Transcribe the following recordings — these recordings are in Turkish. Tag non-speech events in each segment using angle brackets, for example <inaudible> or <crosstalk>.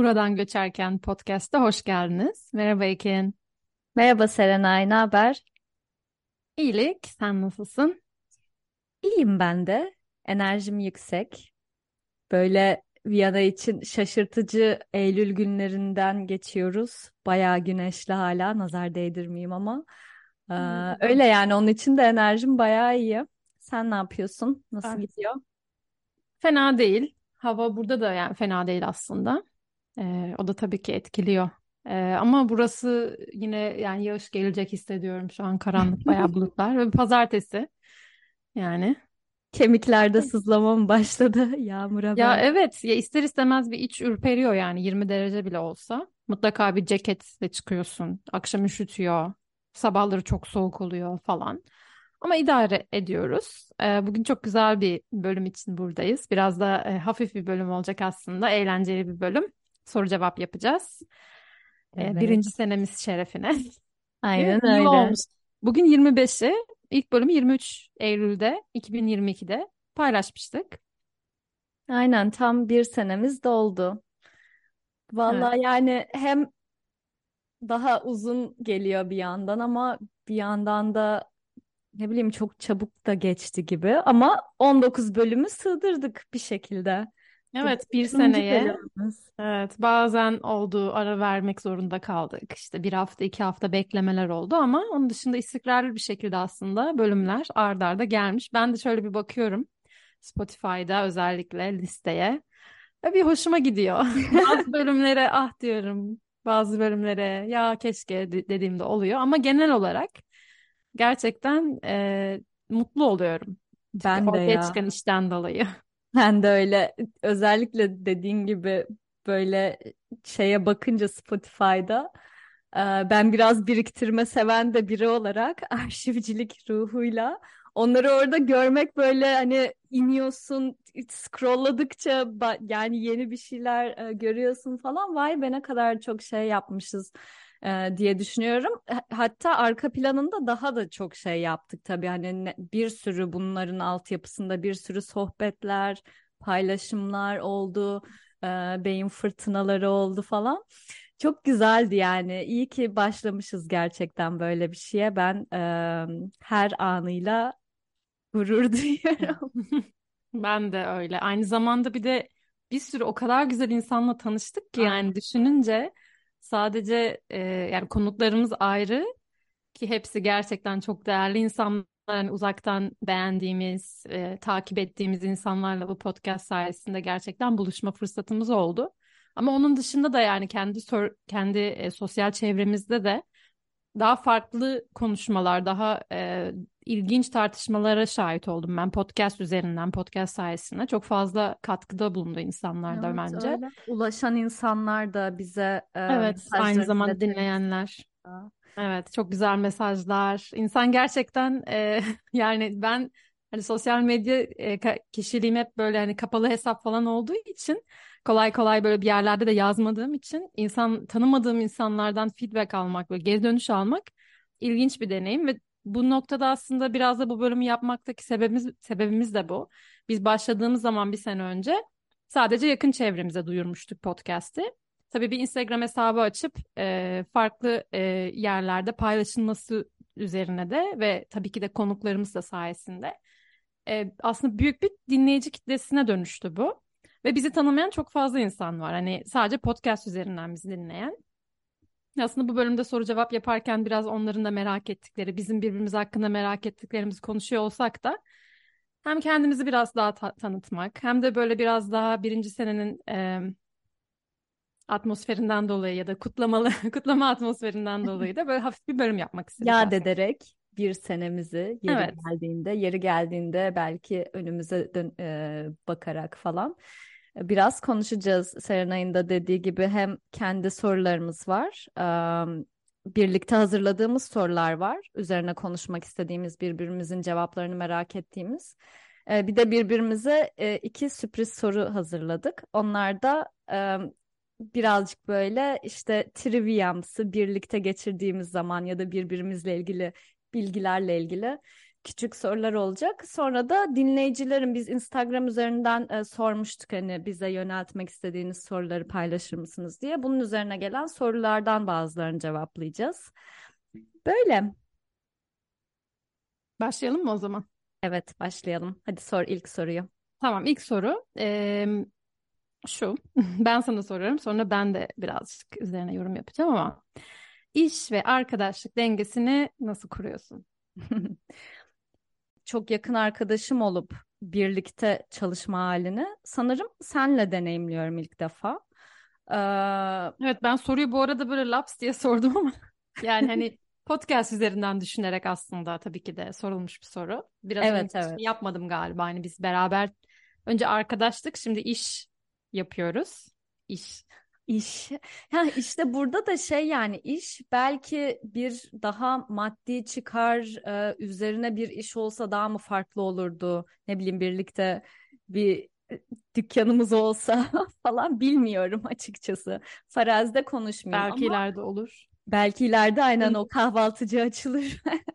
Buradan Göçerken podcast'a hoş geldiniz. Merhaba Ekin. Merhaba Serenay, ne haber? İyilik, sen nasılsın? İyiyim ben de. Enerjim yüksek. Böyle Viyana için şaşırtıcı Eylül günlerinden geçiyoruz. Bayağı güneşli hala, nazar değdirmeyeyim ama. Ee, öyle yani onun için de enerjim bayağı iyi. Sen ne yapıyorsun? Nasıl Ah, gidiyor? Fena değil. Hava burada da yani fena değil aslında. Ee, o da tabii ki etkiliyor. Ee, ama burası yine yani yağış gelecek hissediyorum şu an karanlık bayağı <laughs> bulutlar ve pazartesi yani. Kemiklerde sızlama mı başladı <laughs> yağmur Ya haber? evet ya ister istemez bir iç ürperiyor yani 20 derece bile olsa. Mutlaka bir ceketle çıkıyorsun. Akşam üşütüyor. Sabahları çok soğuk oluyor falan. Ama idare ediyoruz. Bugün çok güzel bir bölüm için buradayız. Biraz da e, hafif bir bölüm olacak aslında. Eğlenceli bir bölüm. Soru cevap yapacağız. Ee, birinci Evet, senemiz şerefine. <laughs> Aynen öyle. olmuş. Bugün 25'i, ilk bölümü 23 Eylül'de 2022'de paylaşmıştık. Aynen tam bir senemiz doldu. Evet. Vallahi yani hem daha uzun geliyor bir yandan ama bir yandan da ne bileyim çok çabuk da geçti gibi ama 19 bölümü sığdırdık bir şekilde. Evet, bir 20. seneye bölümümüz. evet bazen oldu ara vermek zorunda kaldık. İşte bir hafta iki hafta beklemeler oldu ama onun dışında istikrarlı bir şekilde aslında bölümler ard arda gelmiş. Ben de şöyle bir bakıyorum Spotify'da özellikle listeye ve bir hoşuma gidiyor. <laughs> Bazı bölümlere ah diyorum, bazı bölümlere ya keşke de- dediğimde oluyor ama genel olarak gerçekten e, mutlu oluyorum. Ben de Ortaya ya. çıkan işten dolayı. <laughs> Ben de öyle özellikle dediğin gibi böyle şeye bakınca Spotify'da e, ben biraz biriktirme seven de biri olarak <laughs> arşivcilik ruhuyla onları orada görmek böyle hani iniyorsun scrolladıkça yani yeni bir şeyler e, görüyorsun falan. Vay be ne kadar çok şey yapmışız e, diye düşünüyorum. Ha- Hatta arka planında daha da çok şey yaptık tabii hani ne- bir sürü bunların altyapısında bir sürü sohbetler, paylaşımlar oldu, e, beyin fırtınaları oldu falan. Çok güzeldi yani. İyi ki başlamışız gerçekten böyle bir şeye. Ben e, her anıyla gurur <laughs> duyuyorum. <laughs> Ben de öyle. Aynı zamanda bir de bir sürü o kadar güzel insanla tanıştık ki yani düşününce sadece e, yani konuklarımız ayrı ki hepsi gerçekten çok değerli insanlar. Yani uzaktan beğendiğimiz, e, takip ettiğimiz insanlarla bu podcast sayesinde gerçekten buluşma fırsatımız oldu. Ama onun dışında da yani kendi kendi e, sosyal çevremizde de daha farklı konuşmalar, daha e, ilginç tartışmalara şahit oldum ben podcast üzerinden, podcast sayesinde. Çok fazla katkıda bulundu insanlar da evet bence. öyle. Ulaşan insanlar da bize e, Evet, aynı zamanda dinleyenler. Evet, çok güzel mesajlar. İnsan gerçekten e, <laughs> yani ben hani sosyal medya e, kişiliğim hep böyle hani kapalı hesap falan olduğu için kolay kolay böyle bir yerlerde de yazmadığım için insan tanımadığım insanlardan feedback almak ve geri dönüş almak ilginç bir deneyim ve bu noktada aslında biraz da bu bölümü yapmaktaki sebebimiz sebebimiz de bu. Biz başladığımız zaman bir sene önce sadece yakın çevremize duyurmuştuk podcast'i. Tabii bir Instagram hesabı açıp e, farklı e, yerlerde paylaşılması üzerine de ve tabii ki de konuklarımız da sayesinde e, aslında büyük bir dinleyici kitlesine dönüştü bu. Ve bizi tanımayan çok fazla insan var. Hani sadece podcast üzerinden bizi dinleyen. Aslında bu bölümde soru cevap yaparken biraz onların da merak ettikleri, bizim birbirimiz hakkında merak ettiklerimizi konuşuyor olsak da hem kendimizi biraz daha ta- tanıtmak hem de böyle biraz daha birinci senenin e, atmosferinden dolayı ya da kutlamalı <laughs> kutlama atmosferinden dolayı da böyle hafif bir bölüm yapmak istedik Yad aslında. ederek bir senemizi yeri Evet. geldiğinde, yeri geldiğinde belki önümüze dön- e, bakarak falan biraz konuşacağız. Serenay'ın da dediği gibi hem kendi sorularımız var, birlikte hazırladığımız sorular var, üzerine konuşmak istediğimiz, birbirimizin cevaplarını merak ettiğimiz. Bir de birbirimize iki sürpriz soru hazırladık. Onlar da birazcık böyle işte triviamsı birlikte geçirdiğimiz zaman ya da birbirimizle ilgili bilgilerle ilgili küçük sorular olacak. Sonra da dinleyicilerin biz Instagram üzerinden e, sormuştuk hani bize yöneltmek istediğiniz soruları paylaşır mısınız diye. Bunun üzerine gelen sorulardan bazılarını cevaplayacağız. Böyle. Başlayalım mı o zaman? Evet, başlayalım. Hadi sor ilk soruyu. Tamam, ilk soru ee, şu. <laughs> Ben sana soruyorum, sonra ben de birazcık üzerine yorum yapacağım ama iş ve arkadaşlık dengesini nasıl kuruyorsun? <laughs> Çok yakın arkadaşım olup birlikte çalışma halini sanırım senle deneyimliyorum ilk defa. Ee, Evet ben soruyu bu arada böyle laps diye sordum ama <laughs> yani hani <laughs> podcast üzerinden düşünerek aslında tabii ki de sorulmuş bir soru. Biraz Evet, evet. yapmadım galiba. Hani biz beraber önce arkadaşlık şimdi iş yapıyoruz. İş. İş. Ya işte burada da şey yani iş belki bir daha maddi çıkar e, üzerine bir iş olsa daha mı farklı olurdu? Ne bileyim birlikte bir e, dükkanımız olsa <laughs> falan bilmiyorum açıkçası. Farazde konuşmayayım Belki ama ileride olur. belki ileride aynen o kahvaltıcı açılır. <laughs>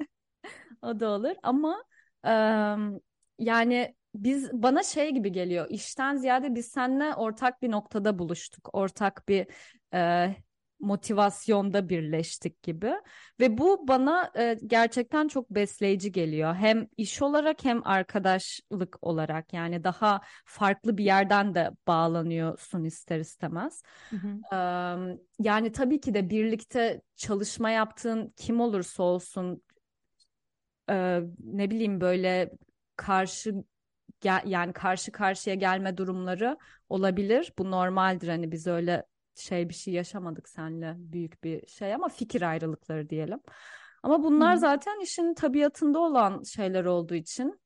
O da olur ama em, yani biz bana şey gibi geliyor işten ziyade biz seninle ortak bir noktada buluştuk. Ortak bir e, motivasyonda birleştik gibi ve bu bana e, gerçekten çok besleyici geliyor. Hem iş olarak hem arkadaşlık olarak yani daha farklı bir yerden de bağlanıyorsun ister istemez. Hı hı. Em, yani tabii ki de birlikte çalışma yaptığın kim olursa olsun e, ne bileyim böyle karşı gel, yani karşı karşıya gelme durumları olabilir. Bu normaldir hani biz öyle şey bir şey yaşamadık seninle büyük bir şey ama fikir ayrılıkları diyelim. Ama bunlar hı. zaten işin tabiatında olan şeyler olduğu için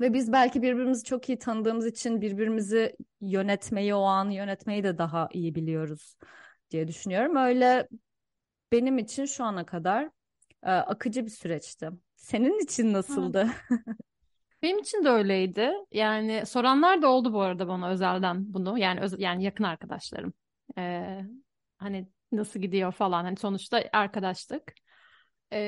ve biz belki birbirimizi çok iyi tanıdığımız için birbirimizi yönetmeyi, o anı yönetmeyi de daha iyi biliyoruz diye düşünüyorum. Öyle benim için şu ana kadar e, akıcı bir süreçti. Senin için nasıldı? <laughs> Benim için de öyleydi. Yani soranlar da oldu bu arada bana özelden bunu. Yani öz- yani yakın arkadaşlarım. Ee, hani nasıl gidiyor falan. Hani sonuçta arkadaşlık. Ee,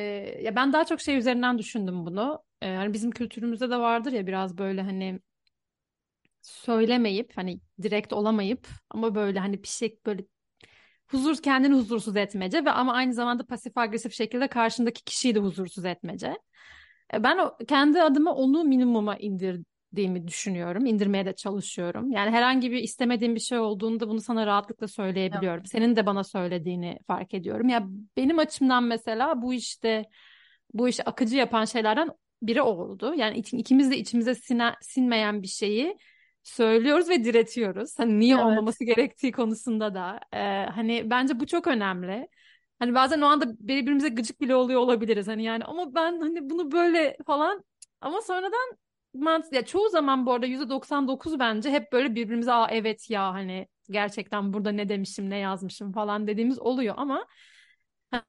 ya ben daha çok şey üzerinden düşündüm bunu. Ee, hani bizim kültürümüzde de vardır ya biraz böyle hani söylemeyip hani direkt olamayıp ama böyle hani bir şey böyle huzur kendini huzursuz etmece ve ama aynı zamanda pasif agresif şekilde karşındaki kişiyi de huzursuz etmece. E, Ben o, kendi adıma onu minimuma indirdiğimi düşünüyorum. İndirmeye de çalışıyorum. Yani herhangi bir istemediğim bir şey olduğunda bunu sana rahatlıkla söyleyebiliyorum. Senin de bana söylediğini fark ediyorum. Ya benim açımdan mesela bu işte bu işi akıcı yapan şeylerden biri oldu. Yani iki- ikimiz de içimize sine, sinmeyen bir şeyi söylüyoruz ve diretiyoruz. Hani niye Evet. olmaması gerektiği konusunda da. E, hani bence bu çok önemli. Hani bazen o anda birbirimize gıcık bile oluyor olabiliriz. Hani yani ama ben hani bunu böyle falan ama sonradan mant ya çoğu zaman bu arada %99 bence hep böyle birbirimize Aa, evet ya hani gerçekten burada ne demişim ne yazmışım falan dediğimiz oluyor ama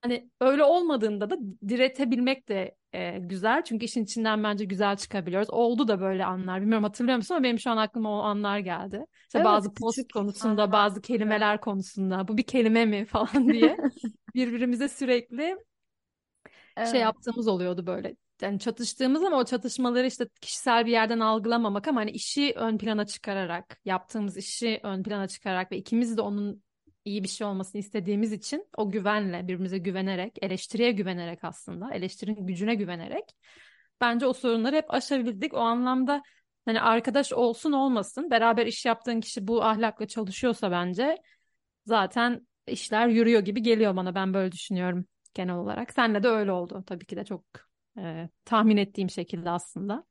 hani öyle olmadığında da diretebilmek de e, güzel. Çünkü işin içinden bence güzel çıkabiliyoruz. Oldu da böyle anlar. Bilmiyorum hatırlıyor musun ama benim şu an aklıma o anlar geldi. İşte Evet, bazı post konusunda, anlar. bazı kelimeler konusunda bu bir kelime mi falan diye <laughs> birbirimize sürekli şey Evet. yaptığımız oluyordu böyle. Yani çatıştığımız ama o çatışmaları işte kişisel bir yerden algılamamak ama hani işi ön plana çıkararak, yaptığımız işi ön plana çıkararak ve ikimiz de onun iyi bir şey olmasını istediğimiz için o güvenle, birbirimize güvenerek, eleştiriye güvenerek aslında, eleştirinin gücüne güvenerek bence o sorunları hep aşabildik. O anlamda hani arkadaş olsun olmasın, beraber iş yaptığın kişi bu ahlakla çalışıyorsa bence zaten işler yürüyor gibi geliyor bana. Ben böyle düşünüyorum genel olarak. Senle de öyle oldu. Tabii ki de çok e, tahmin ettiğim şekilde aslında.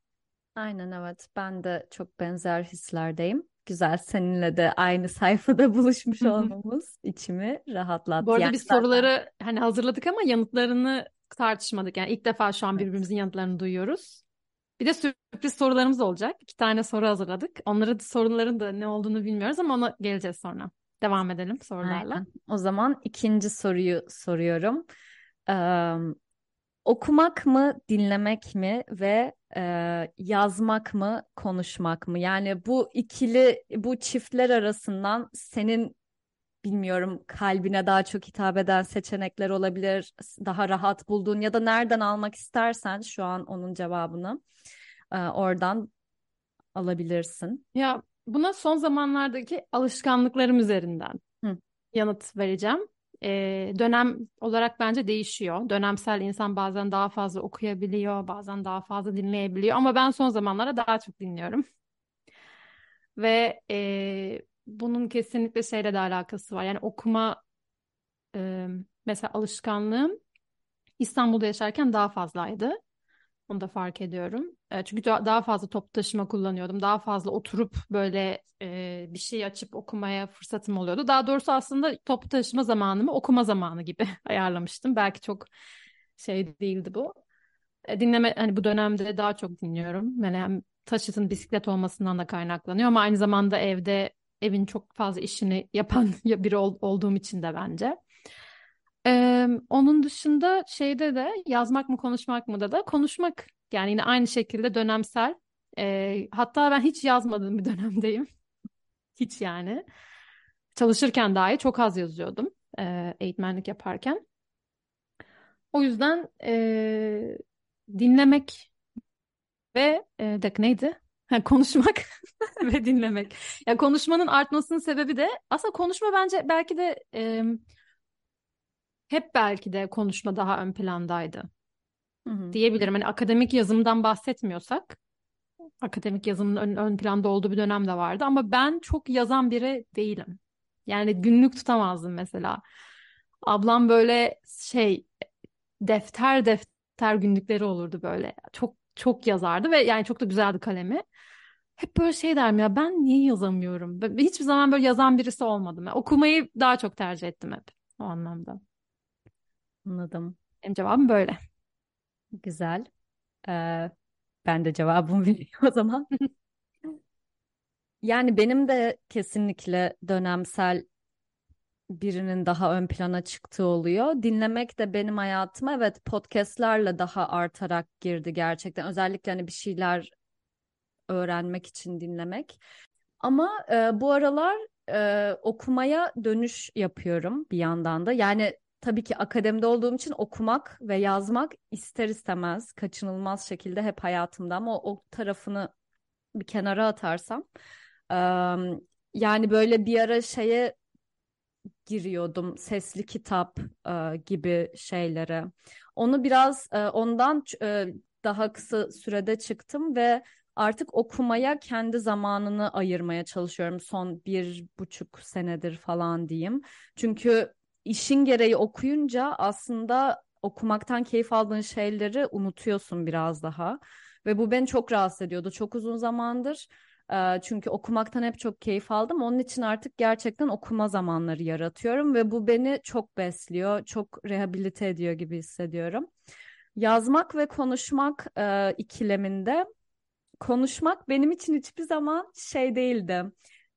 Aynen evet. Ben de çok benzer hislerdeyim. Güzel seninle de aynı sayfada <laughs> buluşmuş olmamız içimi Bu rahatlattı. arada Yani biz zaten soruları hani hazırladık ama yanıtlarını tartışmadık. Yani ilk defa şu an evet. birbirimizin yanıtlarını duyuyoruz. Bir de sürpriz sorularımız olacak. İki tane soru hazırladık. Onları da soruların da ne olduğunu bilmiyoruz ama ona geleceğiz sonra. Devam edelim sorularla. Aynen. O zaman ikinci soruyu soruyorum. Eee, okumak mı, dinlemek mi ve eee, yazmak mı, konuşmak mı? Yani bu ikili, bu çiftler arasından senin bilmiyorum kalbine daha çok hitap eden seçenekler olabilir. Daha rahat bulduğun ya da nereden almak istersen şu an onun cevabını e, oradan alabilirsin. Ya buna son zamanlardaki alışkanlıklarım üzerinden Hı. yanıt vereceğim. Ee, dönem olarak bence değişiyor. Dönemsel insan bazen daha fazla okuyabiliyor, bazen daha fazla dinleyebiliyor. Ama ben son zamanlarda daha çok dinliyorum. Ve e, bunun kesinlikle şeyle de alakası var. Yani okuma e, mesela alışkanlığım İstanbul'da yaşarken daha fazlaydı. Onu da fark ediyorum. E, çünkü daha fazla top taşıma kullanıyordum. Daha fazla oturup böyle e, bir şey açıp okumaya fırsatım oluyordu. Daha doğrusu aslında top taşıma zamanımı okuma zamanı gibi <laughs> ayarlamıştım. Belki çok şey değildi bu. E, dinleme hani bu dönemde daha çok dinliyorum. Yani hem taşıtın bisiklet olmasından da kaynaklanıyor ama aynı zamanda evde evin çok fazla işini yapan <laughs> biri ol, olduğum için de bence. Ee, onun dışında şeyde de yazmak mı konuşmak mı da da konuşmak yani yine aynı şekilde dönemsel. Ee, hatta ben hiç yazmadığım bir dönemdeyim. <laughs> Hiç yani. Çalışırken dahi çok az yazıyordum e, eğitmenlik yaparken. O yüzden e, dinlemek ve e, dakika neydi? Ha, konuşmak <laughs> ve dinlemek. Ya konuşmanın artmasının sebebi de aslında konuşma bence belki de e, hep belki de konuşma daha ön plandaydı Hı hı. diyebilirim. Hani akademik yazımdan bahsetmiyorsak akademik yazımın ön, ön planda olduğu bir dönem de vardı ama ben çok yazan biri değilim. Yani günlük tutamazdım mesela. Ablam böyle şey defter defter günlükleri olurdu böyle. Çok çok yazardı ve yani çok da güzeldi kalemi. Hep böyle şey derim ya ben niye yazamıyorum? Ben hiçbir zaman böyle yazan birisi olmadım. Yani okumayı daha çok tercih ettim hep o anlamda. Anladım. Benim cevabım böyle. Güzel. Ee, ben de cevabımı <laughs> vereyim o zaman. Yani benim de kesinlikle dönemsel birinin daha ön plana çıktığı oluyor. Dinlemek de benim hayatıma evet podcastlarla daha artarak girdi gerçekten. Özellikle hani bir şeyler öğrenmek için dinlemek. Ama e, bu aralar e, okumaya dönüş yapıyorum bir yandan da. Yani tabii ki akademide olduğum için okumak ve yazmak ister istemez kaçınılmaz şekilde hep hayatımda ama o, o tarafını bir kenara atarsam e, yani böyle bir ara şeye giriyordum sesli kitap e, gibi şeylere. Onu biraz e, ondan e, daha kısa sürede çıktım ve artık okumaya kendi zamanını ayırmaya çalışıyorum son bir buçuk senedir falan diyeyim. Çünkü işin gereği okuyunca aslında okumaktan keyif aldığın şeyleri unutuyorsun biraz daha. Ve bu beni çok rahatsız ediyordu çok uzun zamandır. Çünkü okumaktan hep çok keyif aldım. Onun için artık gerçekten okuma zamanları yaratıyorum ve bu beni çok besliyor, çok rehabilite ediyor gibi hissediyorum. Yazmak ve konuşmak ikileminde konuşmak benim için hiçbir zaman şey değildi.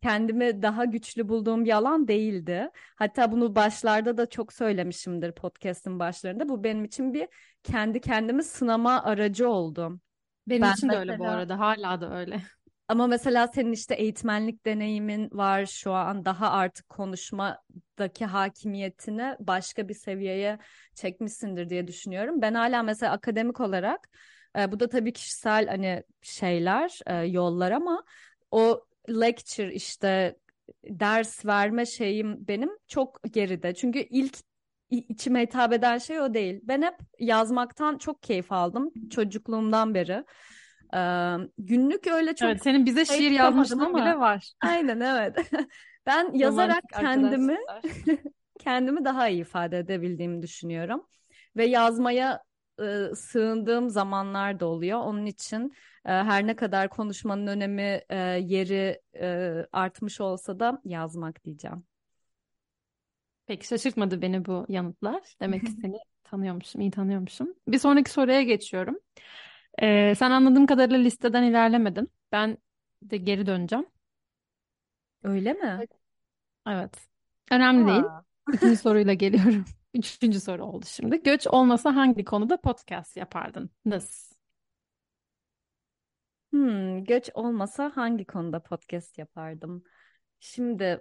Kendimi daha güçlü bulduğum bir alan değildi. Hatta bunu başlarda da çok söylemişimdir podcast'ın başlarında. Bu benim için bir kendi kendimi sınama aracı oldu. Benim ben için de öyle bu arada. Hala da öyle. Ama mesela senin işte eğitmenlik deneyimin var şu an daha artık konuşmadaki hakimiyetini başka bir seviyeye çekmişsindir diye düşünüyorum. Ben hala mesela akademik olarak e, bu da tabii kişisel hani şeyler, e, yollar ama o lecture işte ders verme şeyim benim çok geride. Çünkü ilk içime hitap eden şey o değil. Ben hep yazmaktan çok keyif aldım çocukluğumdan beri. Ee, günlük öyle çok Evet, senin bize şey şiir yazmışlığın bile var. Aynen evet. <laughs> Ben yazarak kendimi <laughs> kendimi daha iyi ifade edebildiğimi düşünüyorum. Ve yazmaya e, sığındığım zamanlar da oluyor. Onun için her ne kadar konuşmanın önemi, e, yeri e, artmış olsa da yazmak diyeceğim. Peki şaşırtmadı beni bu yanıtlar. Demek ki <laughs> seni tanıyormuşum, iyi tanıyormuşum. Bir sonraki soruya geçiyorum. Ee, sen anladığım kadarıyla listeden ilerlemedin. Ben de geri döneceğim. Öyle mi? Evet. Önemli Aa. değil. İkinci soruyla geliyorum. <laughs> Üçüncü soru oldu şimdi. Göç olmasa hangi konuda podcast yapardın? Nasıl? Hmm, göç olmasa hangi konuda podcast yapardım? Şimdi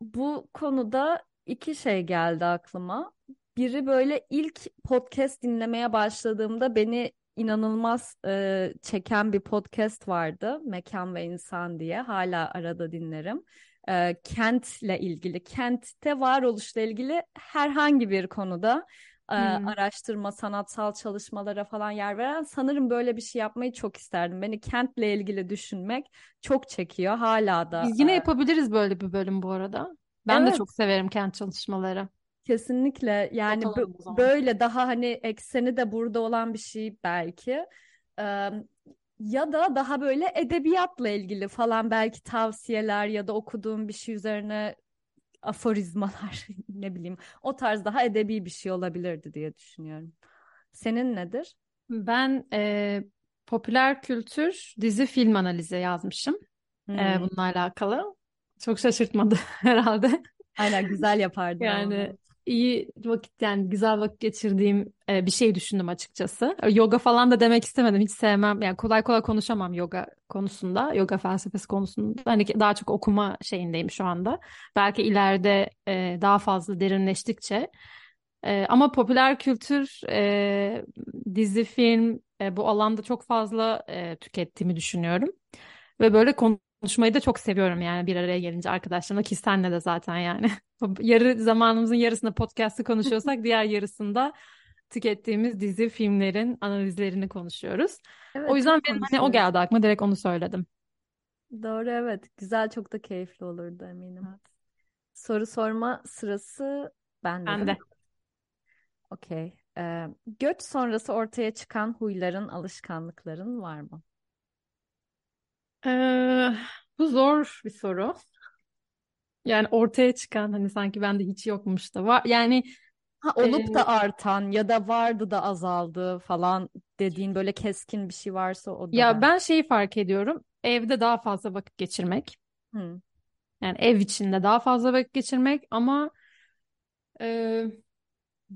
bu konuda iki şey geldi aklıma. Biri böyle ilk podcast dinlemeye başladığımda beni inanılmaz e, çeken bir podcast vardı. Mekan ve İnsan diye. Hala arada dinlerim. E, kentle ilgili, kentte varoluşla ilgili herhangi bir konuda e, Hmm. araştırma, sanatsal çalışmalara falan yer veren sanırım böyle bir şey yapmayı çok isterdim. Beni kentle ilgili düşünmek çok çekiyor. Hala da Biz yine e, yapabiliriz böyle bir bölüm bu arada. Ben de evet. çok severim kent çalışmaları. Kesinlikle yani zaman. böyle daha hani ekseni de burada olan bir şey belki Ee, ya da daha böyle edebiyatla ilgili falan belki tavsiyeler ya da okuduğum bir şey üzerine aforizmalar <laughs> ne bileyim o tarz daha edebi bir şey olabilirdi diye düşünüyorum. Senin nedir? Ben e, popüler kültür dizi film analizi yazmışım e, Hmm. bununla alakalı. Çok şaşırtmadı <laughs> herhalde. Aynen güzel yapardın ama Yani. İyi vakit yani güzel vakit geçirdiğim e, bir şey düşündüm açıkçası. Yoga falan da demek istemedim. Hiç sevmem. Yani kolay kolay konuşamam yoga konusunda, yoga felsefesi konusunda. Hani daha çok okuma şeyindeyim şu anda. Belki ileride e, daha fazla derinleştikçe. E, ama popüler kültür, e, dizi, film e, bu alanda çok fazla e, tükettiğimi düşünüyorum. Ve böyle konuşmayı da çok seviyorum yani bir araya gelince arkadaşlarımla ki senle de zaten yani. <laughs> Yarı zamanımızın yarısında podcast'ı konuşuyorsak <laughs> diğer yarısında tükettiğimiz dizi, filmlerin analizlerini konuşuyoruz. O Evet yüzden çok benim hani o geldi aklıma direkt onu söyledim. Doğru evet güzel çok da keyifli olurdu eminim. Soru sorma sırası bende Ben değil de. mi? Okey. Ee, göç sonrası ortaya çıkan huyların, alışkanlıkların var mı? Ee, bu zor bir soru. Yani ortaya çıkan hani sanki bende hiç yokmuş da var. Yani Ha, e, olup da artan ya da vardı da azaldı falan dediğin böyle keskin bir şey varsa o da ya ben. şeyi fark ediyorum. Evde daha fazla vakit geçirmek. Hı. Yani ev içinde daha fazla vakit geçirmek ama e,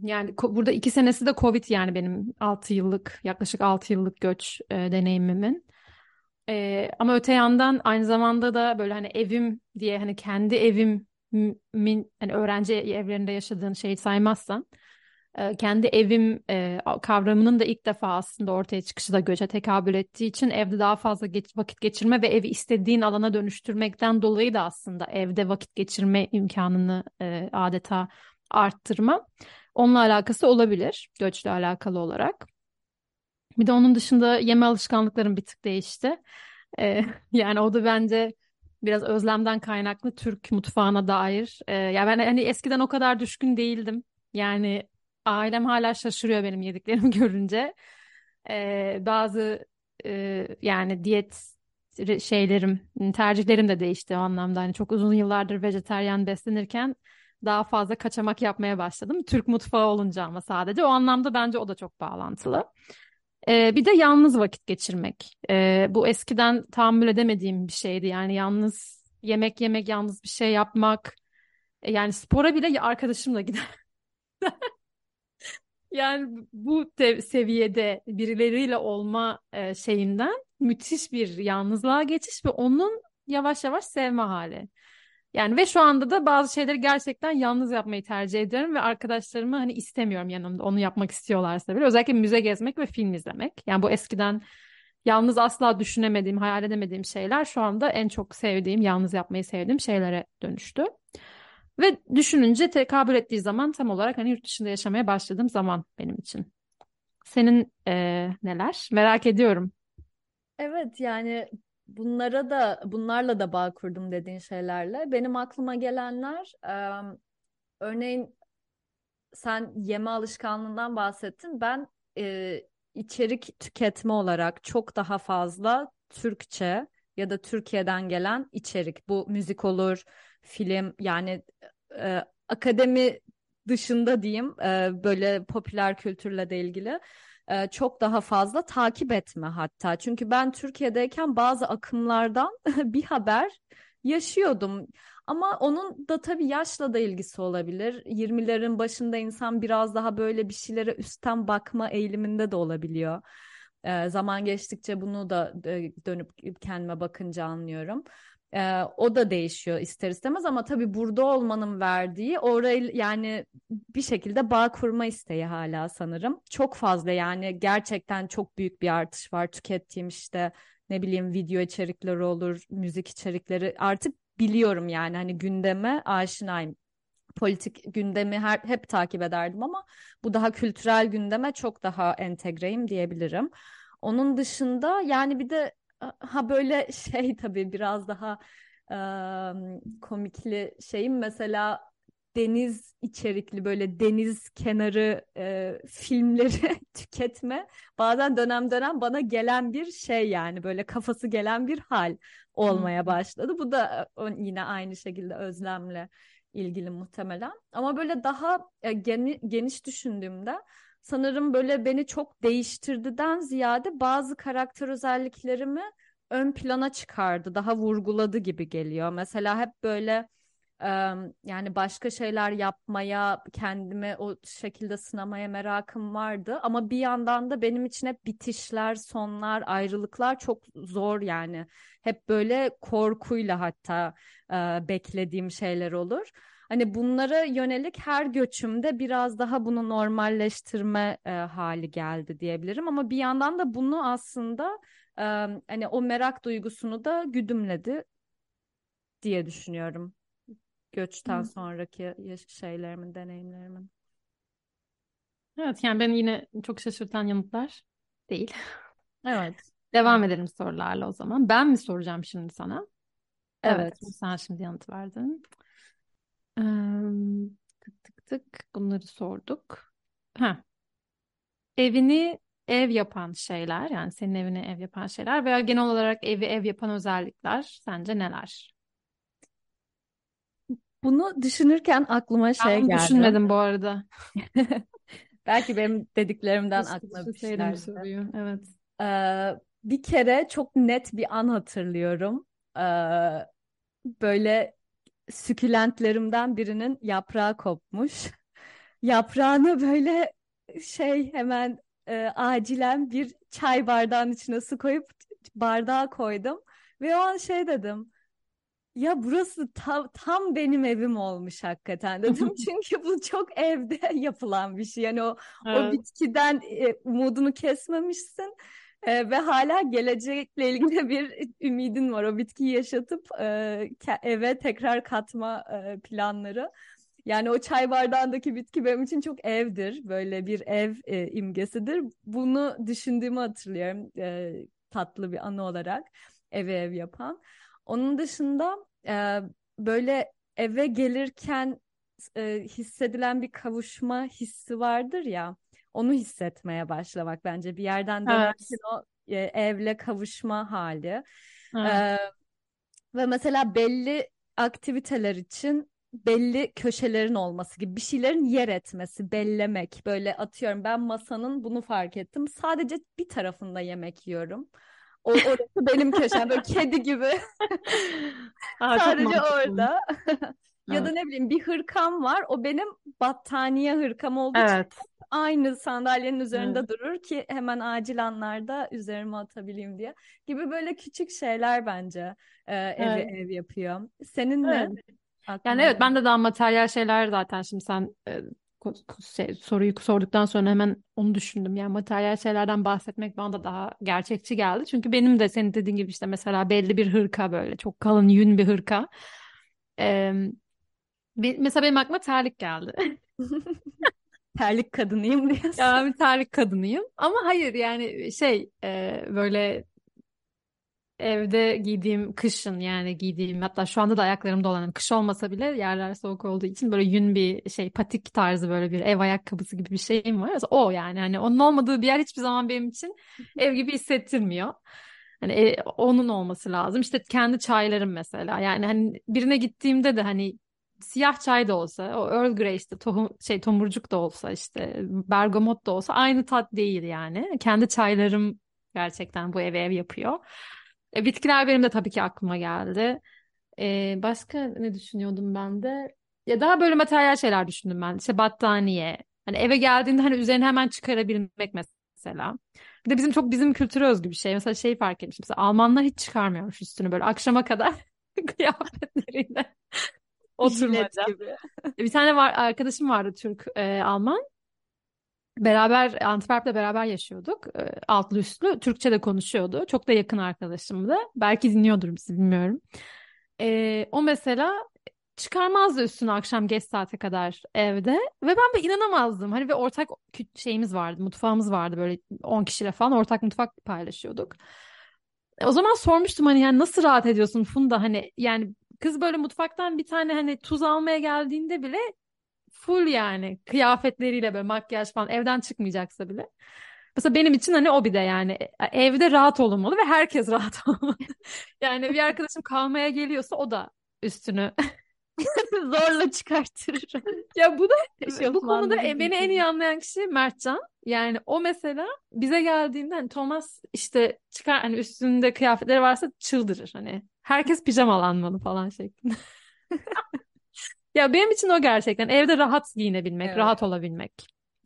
yani burada iki senesi de Covid yani benim 6 yıllık yaklaşık 6 yıllık göç e, deneyimimin. E, ama öte yandan aynı zamanda da böyle hani evim diye hani kendi evimin hani öğrenci evlerinde yaşadığın şeyi saymazsan kendi evim e, kavramının da ilk defa aslında ortaya çıkışı da göçe tekabül ettiği için evde daha fazla geç, vakit geçirme ve evi istediğin alana dönüştürmekten dolayı da aslında evde vakit geçirme imkanını e, adeta arttırma. Onunla alakası olabilir göçle alakalı olarak. Bir de onun dışında yeme alışkanlıklarım bir tık değişti. E, <laughs> yani o da bence biraz özlemden kaynaklı Türk mutfağına dair. E, ya ben hani eskiden o kadar düşkün değildim. Yani ailem hala şaşırıyor benim yediklerimi <laughs> görünce. E, bazı e, yani diyet şeylerim, tercihlerim de değişti o anlamda. Hani çok uzun yıllardır vejetaryen beslenirken daha fazla kaçamak yapmaya başladım. Türk mutfağı olunca ama sadece o anlamda bence o da çok bağlantılı. Ee, bir de yalnız vakit geçirmek. Ee, bu eskiden tahammül edemediğim bir şeydi. Yani yalnız yemek yemek, yalnız bir şey yapmak. E, yani spora bile arkadaşımla gider. <laughs> Yani bu seviyede birileriyle olma e, şeyinden müthiş bir yalnızlığa geçiş ve onun yavaş yavaş sevme hali. Yani ve şu anda da bazı şeyleri gerçekten yalnız yapmayı tercih ediyorum ve arkadaşlarımı hani istemiyorum yanımda onu yapmak istiyorlarsa bile. Özellikle müze gezmek ve film izlemek. Yani bu eskiden yalnız asla düşünemediğim, hayal edemediğim şeyler şu anda en çok sevdiğim, yalnız yapmayı sevdiğim şeylere dönüştü. Ve düşününce tekabül ettiği zaman tam olarak hani yurt dışında yaşamaya başladığım zaman benim için. Senin eee, neler? Merak ediyorum. Evet yani bunlara da bunlarla da bağ kurdum dediğin şeylerle. Benim aklıma gelenler em, örneğin sen yeme alışkanlığından bahsettin. Ben e, içerik tüketme olarak çok daha fazla Türkçe ya da Türkiye'den gelen içerik. Bu müzik olur, film yani e, akademi dışında diyeyim e, böyle popüler kültürle de ilgili e, çok daha fazla takip etme hatta. Çünkü ben Türkiye'deyken bazı akımlardan <laughs> bir haber yaşıyordum. Ama onun da tabii yaşla da ilgisi olabilir. 20'lerin başında insan biraz daha böyle bir şeylere üstten bakma eğiliminde de olabiliyor. Ee, zaman geçtikçe bunu da e, dönüp kendime bakınca anlıyorum. Ee, o da değişiyor ister istemez ama tabii burada olmanın verdiği orayı yani bir şekilde bağ kurma isteği hala sanırım. Çok fazla yani gerçekten çok büyük bir artış var tükettiğim işte ne bileyim video içerikleri olur, müzik içerikleri artık biliyorum yani hani gündeme aşinayım. Politik gündemi her, hep takip ederdim ama bu daha kültürel gündeme çok daha entegreyim diyebilirim. Onun dışında yani bir de ha böyle <laughs> şey tabii biraz daha e, komikli şeyim mesela deniz içerikli böyle deniz kenarı e, filmleri <laughs> tüketme bazen dönem dönem bana gelen bir şey yani böyle kafası gelen bir hal olmaya başladı. Bu da yine aynı şekilde özlemle ilgili muhtemelen. Ama böyle daha e, geni, geniş düşündüğümde sanırım böyle beni çok değiştirdiden ziyade bazı karakter özelliklerimi ön plana çıkardı, daha vurguladı gibi geliyor. Mesela hep böyle yani başka şeyler yapmaya, kendime o şekilde sınamaya merakım vardı. Ama bir yandan da benim için hep bitişler, sonlar, ayrılıklar çok zor yani. Hep böyle korkuyla hatta beklediğim şeyler olur. Hani bunlara yönelik her göçümde biraz daha bunu normalleştirme e, hali geldi diyebilirim. Ama bir yandan da bunu aslında e, hani o merak duygusunu da güdümledi diye düşünüyorum. Göçten Hı. sonraki şeylerimin, deneyimlerimin. Evet yani beni yine çok şaşırtan yanıtlar değil. Evet. <laughs> Devam edelim sorularla o zaman. Ben mi soracağım şimdi sana? Evet. evet sen şimdi yanıt verdin. Ee, tık tık tık bunları sorduk. Ha. Evini ev yapan şeyler yani senin evini ev yapan şeyler veya genel olarak evi ev yapan özellikler sence neler? Bunu düşünürken aklıma şey ben geldi. düşünmedim bu arada. <laughs> Belki benim dediklerimden aklıma bir şeyler. soruyor. Evet. Ee, bir kere çok net bir an hatırlıyorum. Ee, böyle sükülentlerimden birinin yaprağı kopmuş. <laughs> Yaprağını böyle şey hemen e, acilen bir çay bardağının içine su koyup bardağa koydum. Ve o an şey dedim. Ya burası tam, tam benim evim olmuş hakikaten dedim. <laughs> Çünkü bu çok evde <laughs> yapılan bir şey. Yani o, evet. o bitkiden e, umudunu kesmemişsin. E, ve hala gelecekle ilgili <laughs> bir ümidin var. O bitkiyi yaşatıp e, eve tekrar katma e, planları. Yani o çay bardağındaki bitki benim için çok evdir. Böyle bir ev e, imgesidir. Bunu düşündüğümü hatırlıyorum e, tatlı bir anı olarak eve ev yapan. Onun dışında e, böyle eve gelirken e, hissedilen bir kavuşma hissi vardır ya onu hissetmeye başlamak bence bir yerden dönerken evet. o e, evle kavuşma hali. Evet. E, ve mesela belli aktiviteler için belli köşelerin olması gibi bir şeylerin yer etmesi, bellemek. Böyle atıyorum ben masanın bunu fark ettim. Sadece bir tarafında yemek yiyorum. O, orası benim köşem böyle <laughs> kedi gibi. Aa, Sadece orada. <laughs> ya da ne bileyim bir hırkam var. O benim battaniye hırkam olduğu evet. için aynı sandalyenin üzerinde evet. durur ki hemen acil anlarda üzerime atabileyim diye. Gibi böyle küçük şeyler bence e, evi evet. ev yapıyor. Senin evet. ne? Yani evet ben de daha materyal şeyler zaten şimdi sen e, şey, soruyu sorduktan sonra hemen onu düşündüm. Yani materyal şeylerden bahsetmek bana da daha gerçekçi geldi. Çünkü benim de senin dediğin gibi işte mesela belli bir hırka böyle çok kalın yün bir hırka. Ee, mesela benim aklıma terlik geldi. <laughs> terlik kadınıyım diyorsun. Ya ben bir terlik kadınıyım. Ama hayır yani şey e, böyle evde giydiğim kışın yani giydiğim hatta şu anda da ayaklarımda olan kış olmasa bile yerler soğuk olduğu için böyle yün bir şey patik tarzı böyle bir ev ayakkabısı gibi bir şeyim var. Mesela o yani hani onun olmadığı bir yer hiçbir zaman benim için <laughs> ev gibi hissettirmiyor. Hani e, onun olması lazım. İşte kendi çaylarım mesela. Yani hani birine gittiğimde de hani siyah çay da olsa, o Earl Grey işte tohum, şey tomurcuk da olsa işte bergamot da olsa aynı tat değil yani. Kendi çaylarım gerçekten bu evi ev yapıyor. E, bitkiler benim de tabii ki aklıma geldi. E, başka ne düşünüyordum ben de? Ya daha böyle materyal şeyler düşündüm ben. İşte battaniye. Hani eve geldiğinde hani üzerine hemen çıkarabilmek mesela. Bir de bizim çok bizim kültüre özgü bir şey. Mesela şey fark etmişim. Mesela Almanlar hiç çıkarmıyormuş üstünü böyle akşama kadar <laughs> kıyafetleriyle Oturmaca. gibi. <laughs> Bir tane var arkadaşım vardı Türk e, Alman. Beraber Antwerp'te beraber yaşıyorduk. E, altlı üstlü. Türkçe de konuşuyordu. Çok da yakın arkadaşımdı. Belki dinliyordur bizi bilmiyorum. E, o mesela çıkarmazdı üstünü akşam geç saate kadar evde ve ben de inanamazdım. Hani ve ortak şeyimiz vardı, mutfağımız vardı böyle 10 kişiyle falan ortak mutfak paylaşıyorduk. E, O zaman sormuştum hani yani nasıl rahat ediyorsun Funda hani yani kız böyle mutfaktan bir tane hani tuz almaya geldiğinde bile full yani kıyafetleriyle böyle makyaj falan evden çıkmayacaksa bile. Mesela benim için hani o bir de yani e, evde rahat olunmalı ve herkes <laughs> rahat olmalı. Yani bir arkadaşım kalmaya geliyorsa o da üstünü <laughs> Zorla çıkartır. Ya bu da bu Eşofmanları konuda e- beni en iyi anlayan kişi Mertcan. Yani o mesela bize geldiğinde hani Thomas işte çıkar hani üstünde kıyafetleri varsa çıldırır hani. Herkes pijamalanmalı falan şeklinde. <laughs> Ya benim için o gerçekten evde rahat giyinebilmek, Evet. rahat olabilmek.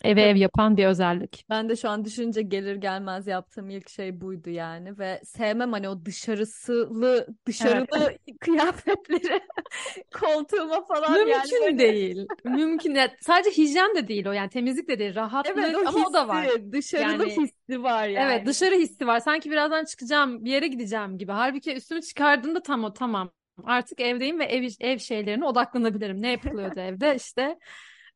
Eve ev yapan bir özellik. Ben de şu an düşününce gelir gelmez yaptığım ilk şey buydu yani ve sevmem hani o dışarısılı dışarılı <laughs> kıyafetleri <laughs> koltuğuma falan yani Mümkün böyle- değil. Mümkün. Ya sadece hijyen de değil o yani temizlik de değil, rahatlık Evet o ama o da var. hissi, dışarılı Yani- hissi var yani. Evet dışarı hissi var. Sanki birazdan çıkacağım, bir yere gideceğim gibi. Halbuki üstümü çıkardığımda tam o tamam. Artık evdeyim ve ev ev şeylerine odaklanabilirim. Ne yapılıyordu evde işte.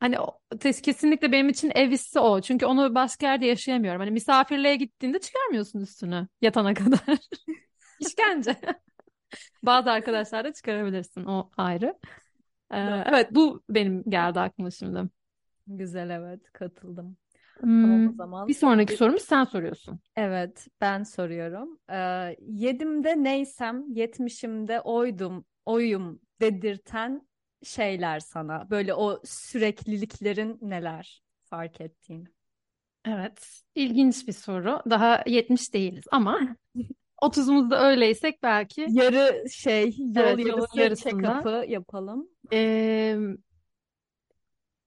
Hani o, kesinlikle benim için ev hissi o. Çünkü onu başka yerde yaşayamıyorum. Hani misafirliğe gittiğinde çıkarmıyorsun üstünü yatana kadar. <laughs> İşkence. <laughs> Bazı arkadaşlar da çıkarabilirsin. O ayrı. Ee, evet bu benim geldi aklıma şimdi. Güzel evet katıldım. Tamam o Hmm, zaman. bir sonraki sorumuz sen soruyorsun. Evet ben soruyorum. Ee, yedimde neysem yetmişimde oydum oyum dedirten şeyler sana. Böyle o sürekliliklerin neler fark ettiğin. Evet, ilginç bir soru. Daha 70 değiliz ama 30'umuzda <laughs> öyleysek belki. Yarı şey yol Evet, yarısı yarısında. yapalım. Ee,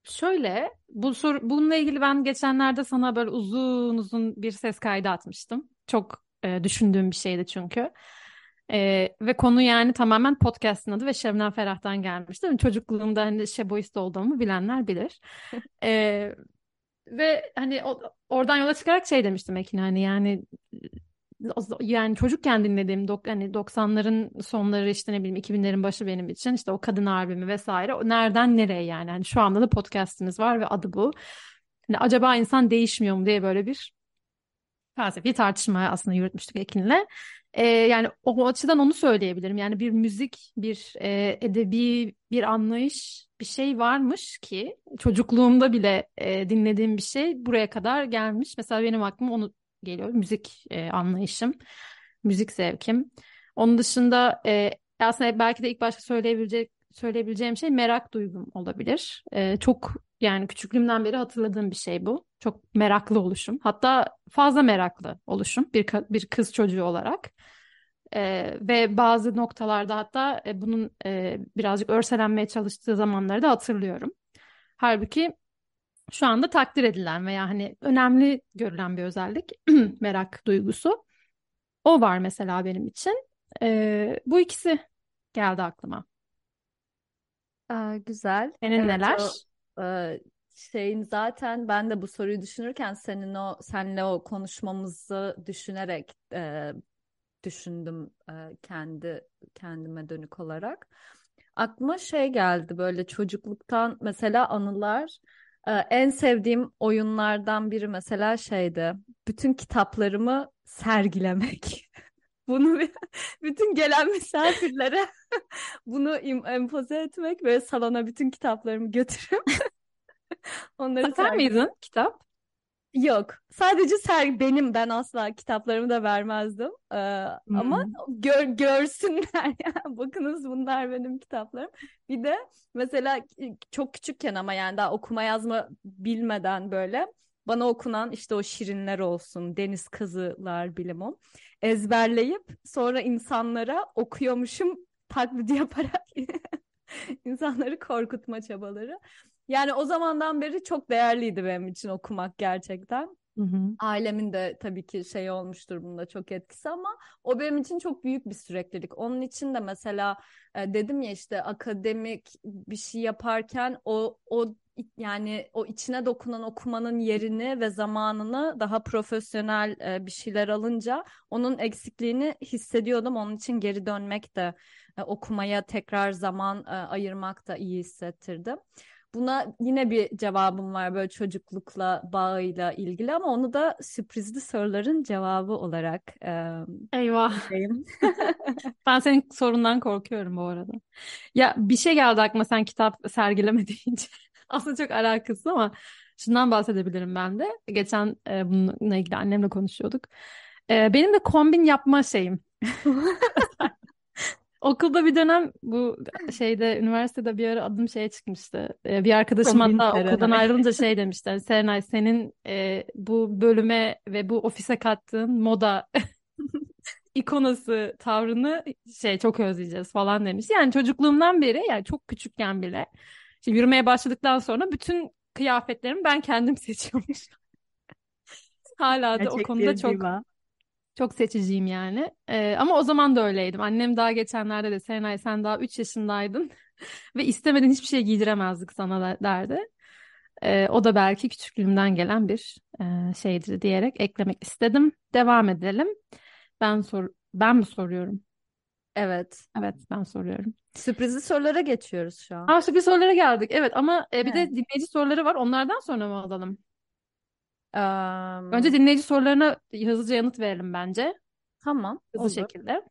şöyle, bu soru, bununla ilgili ben geçenlerde sana böyle uzun uzun bir ses kaydı atmıştım. Çok e, düşündüğüm bir şeydi çünkü. Ee, ve konu yani tamamen podcast'ın adı ve Şebnem Ferah'tan gelmişti. Benim Çocukluğumda hani şeboist olduğumu bilenler bilir. <laughs> Ee, ve hani o, oradan yola çıkarak şey demiştim Ekin hani yani yani çocukken dinlediğim dok, hani 90'ların sonları işte ne bileyim 2000'lerin başı benim için işte o kadın albümü vesaire o nereden nereye yani hani şu anda da podcast'iniz var ve adı bu. Hani acaba insan değişmiyor mu diye böyle bir felsefi tartışma aslında yürütmüştük Ekin'le. Ee, yani o açıdan onu söyleyebilirim. Yani bir müzik, bir e, edebi bir anlayış, bir şey varmış ki çocukluğumda bile e, dinlediğim bir şey buraya kadar gelmiş. Mesela benim aklıma onu geliyor. Müzik e, anlayışım, müzik zevkim. Onun dışında e, aslında belki de ilk başta söyleyebilecek söyleyebileceğim şey merak duygum olabilir. E, çok yani küçüklüğümden beri hatırladığım bir şey bu. Çok meraklı oluşum. Hatta fazla meraklı oluşum bir bir kız çocuğu olarak. Ee, ve bazı noktalarda hatta e, bunun e, birazcık örselenmeye çalıştığı zamanları da hatırlıyorum. Halbuki şu anda takdir edilen veya hani önemli görülen bir özellik <clears throat> merak duygusu. O var mesela benim için. Ee, bu ikisi geldi aklıma. Aa, güzel. Senin Evet, neler? o, e, şeyin zaten ben de bu soruyu düşünürken senin o senle o konuşmamızı düşünerek e, düşündüm e, kendi kendime dönük olarak. Aklıma şey geldi böyle çocukluktan mesela anılar. E, en sevdiğim oyunlardan biri mesela şeydi. Bütün kitaplarımı sergilemek. <laughs> Bunu <laughs> bütün gelen misafirlere <laughs> bunu im- empoze etmek ve salona bütün kitaplarımı götürüp <laughs> onları Satar sergilemek. mıydın kitap? Yok. Sadece ser benim ben asla kitaplarımı da vermezdim. Ee, ama Hmm. gör, görsünler yani. Bakınız bunlar benim kitaplarım. Bir de mesela çok küçükken ama yani daha okuma yazma bilmeden böyle bana okunan işte o şirinler olsun, deniz kızılar bilimum ezberleyip sonra insanlara okuyormuşum taklidi <laughs> yaparak insanları korkutma çabaları. Yani o zamandan beri çok değerliydi benim için okumak gerçekten. Hı hı. Ailemin de tabii ki şey olmuştur bunda çok etkisi ama o benim için çok büyük bir süreklilik. Onun için de mesela e, dedim ya işte akademik bir şey yaparken o o yani o içine dokunan okumanın yerini ve zamanını daha profesyonel e, bir şeyler alınca onun eksikliğini hissediyordum. Onun için geri dönmek de e, okumaya tekrar zaman e, ayırmak da iyi hissettirdi. Buna yine bir cevabım var böyle çocuklukla bağıyla ilgili ama onu da sürprizli soruların cevabı olarak e, Eyvah. <laughs> Ben senin sorundan korkuyorum bu arada. Ya bir şey geldi aklıma sen kitap sergileme deyince. <laughs> Aslında çok alakasız ama şundan bahsedebilirim ben de. Geçen e, bununla ilgili annemle konuşuyorduk. E, benim de kombin yapma şeyim. <laughs> <laughs> Okulda bir dönem bu şeyde üniversitede bir ara adım şeye çıkmıştı. Ee, bir arkadaşım Kombin hatta Serenay. okuldan ayrılınca şey demişti. "Hani Serenay senin e, bu bölüme ve bu ofise kattığın moda ikonası tavrını şey çok özleyeceğiz falan demiş. Yani çocukluğumdan beri yani çok küçükken bile işte yürümeye başladıktan sonra bütün kıyafetlerimi ben kendim <laughs> seçiyormuş. Hala da o konuda çok diva. çok seçiciyim yani. Ee, ama o zaman da öyleydim. Annem daha geçenlerde de Serenay sen daha 3 yaşındaydın <laughs> ve istemediğin hiçbir şey giydiremezdik sana da derdi. Ee, o da belki küçüklüğümden gelen bir e, şeydir diyerek eklemek istedim. Devam edelim. Ben sor ben mi soruyorum? Evet. Evet, ben soruyorum. Sürprizli sorulara geçiyoruz şu an. Aa, sürpriz sorulara geldik. Evet ama e, bir de Evet. dinleyici soruları var. Onlardan sonra mı alalım? Am, Önce dinleyici sorularına hızlıca yanıt verelim bence. tamam, Hızlı olur. şekilde.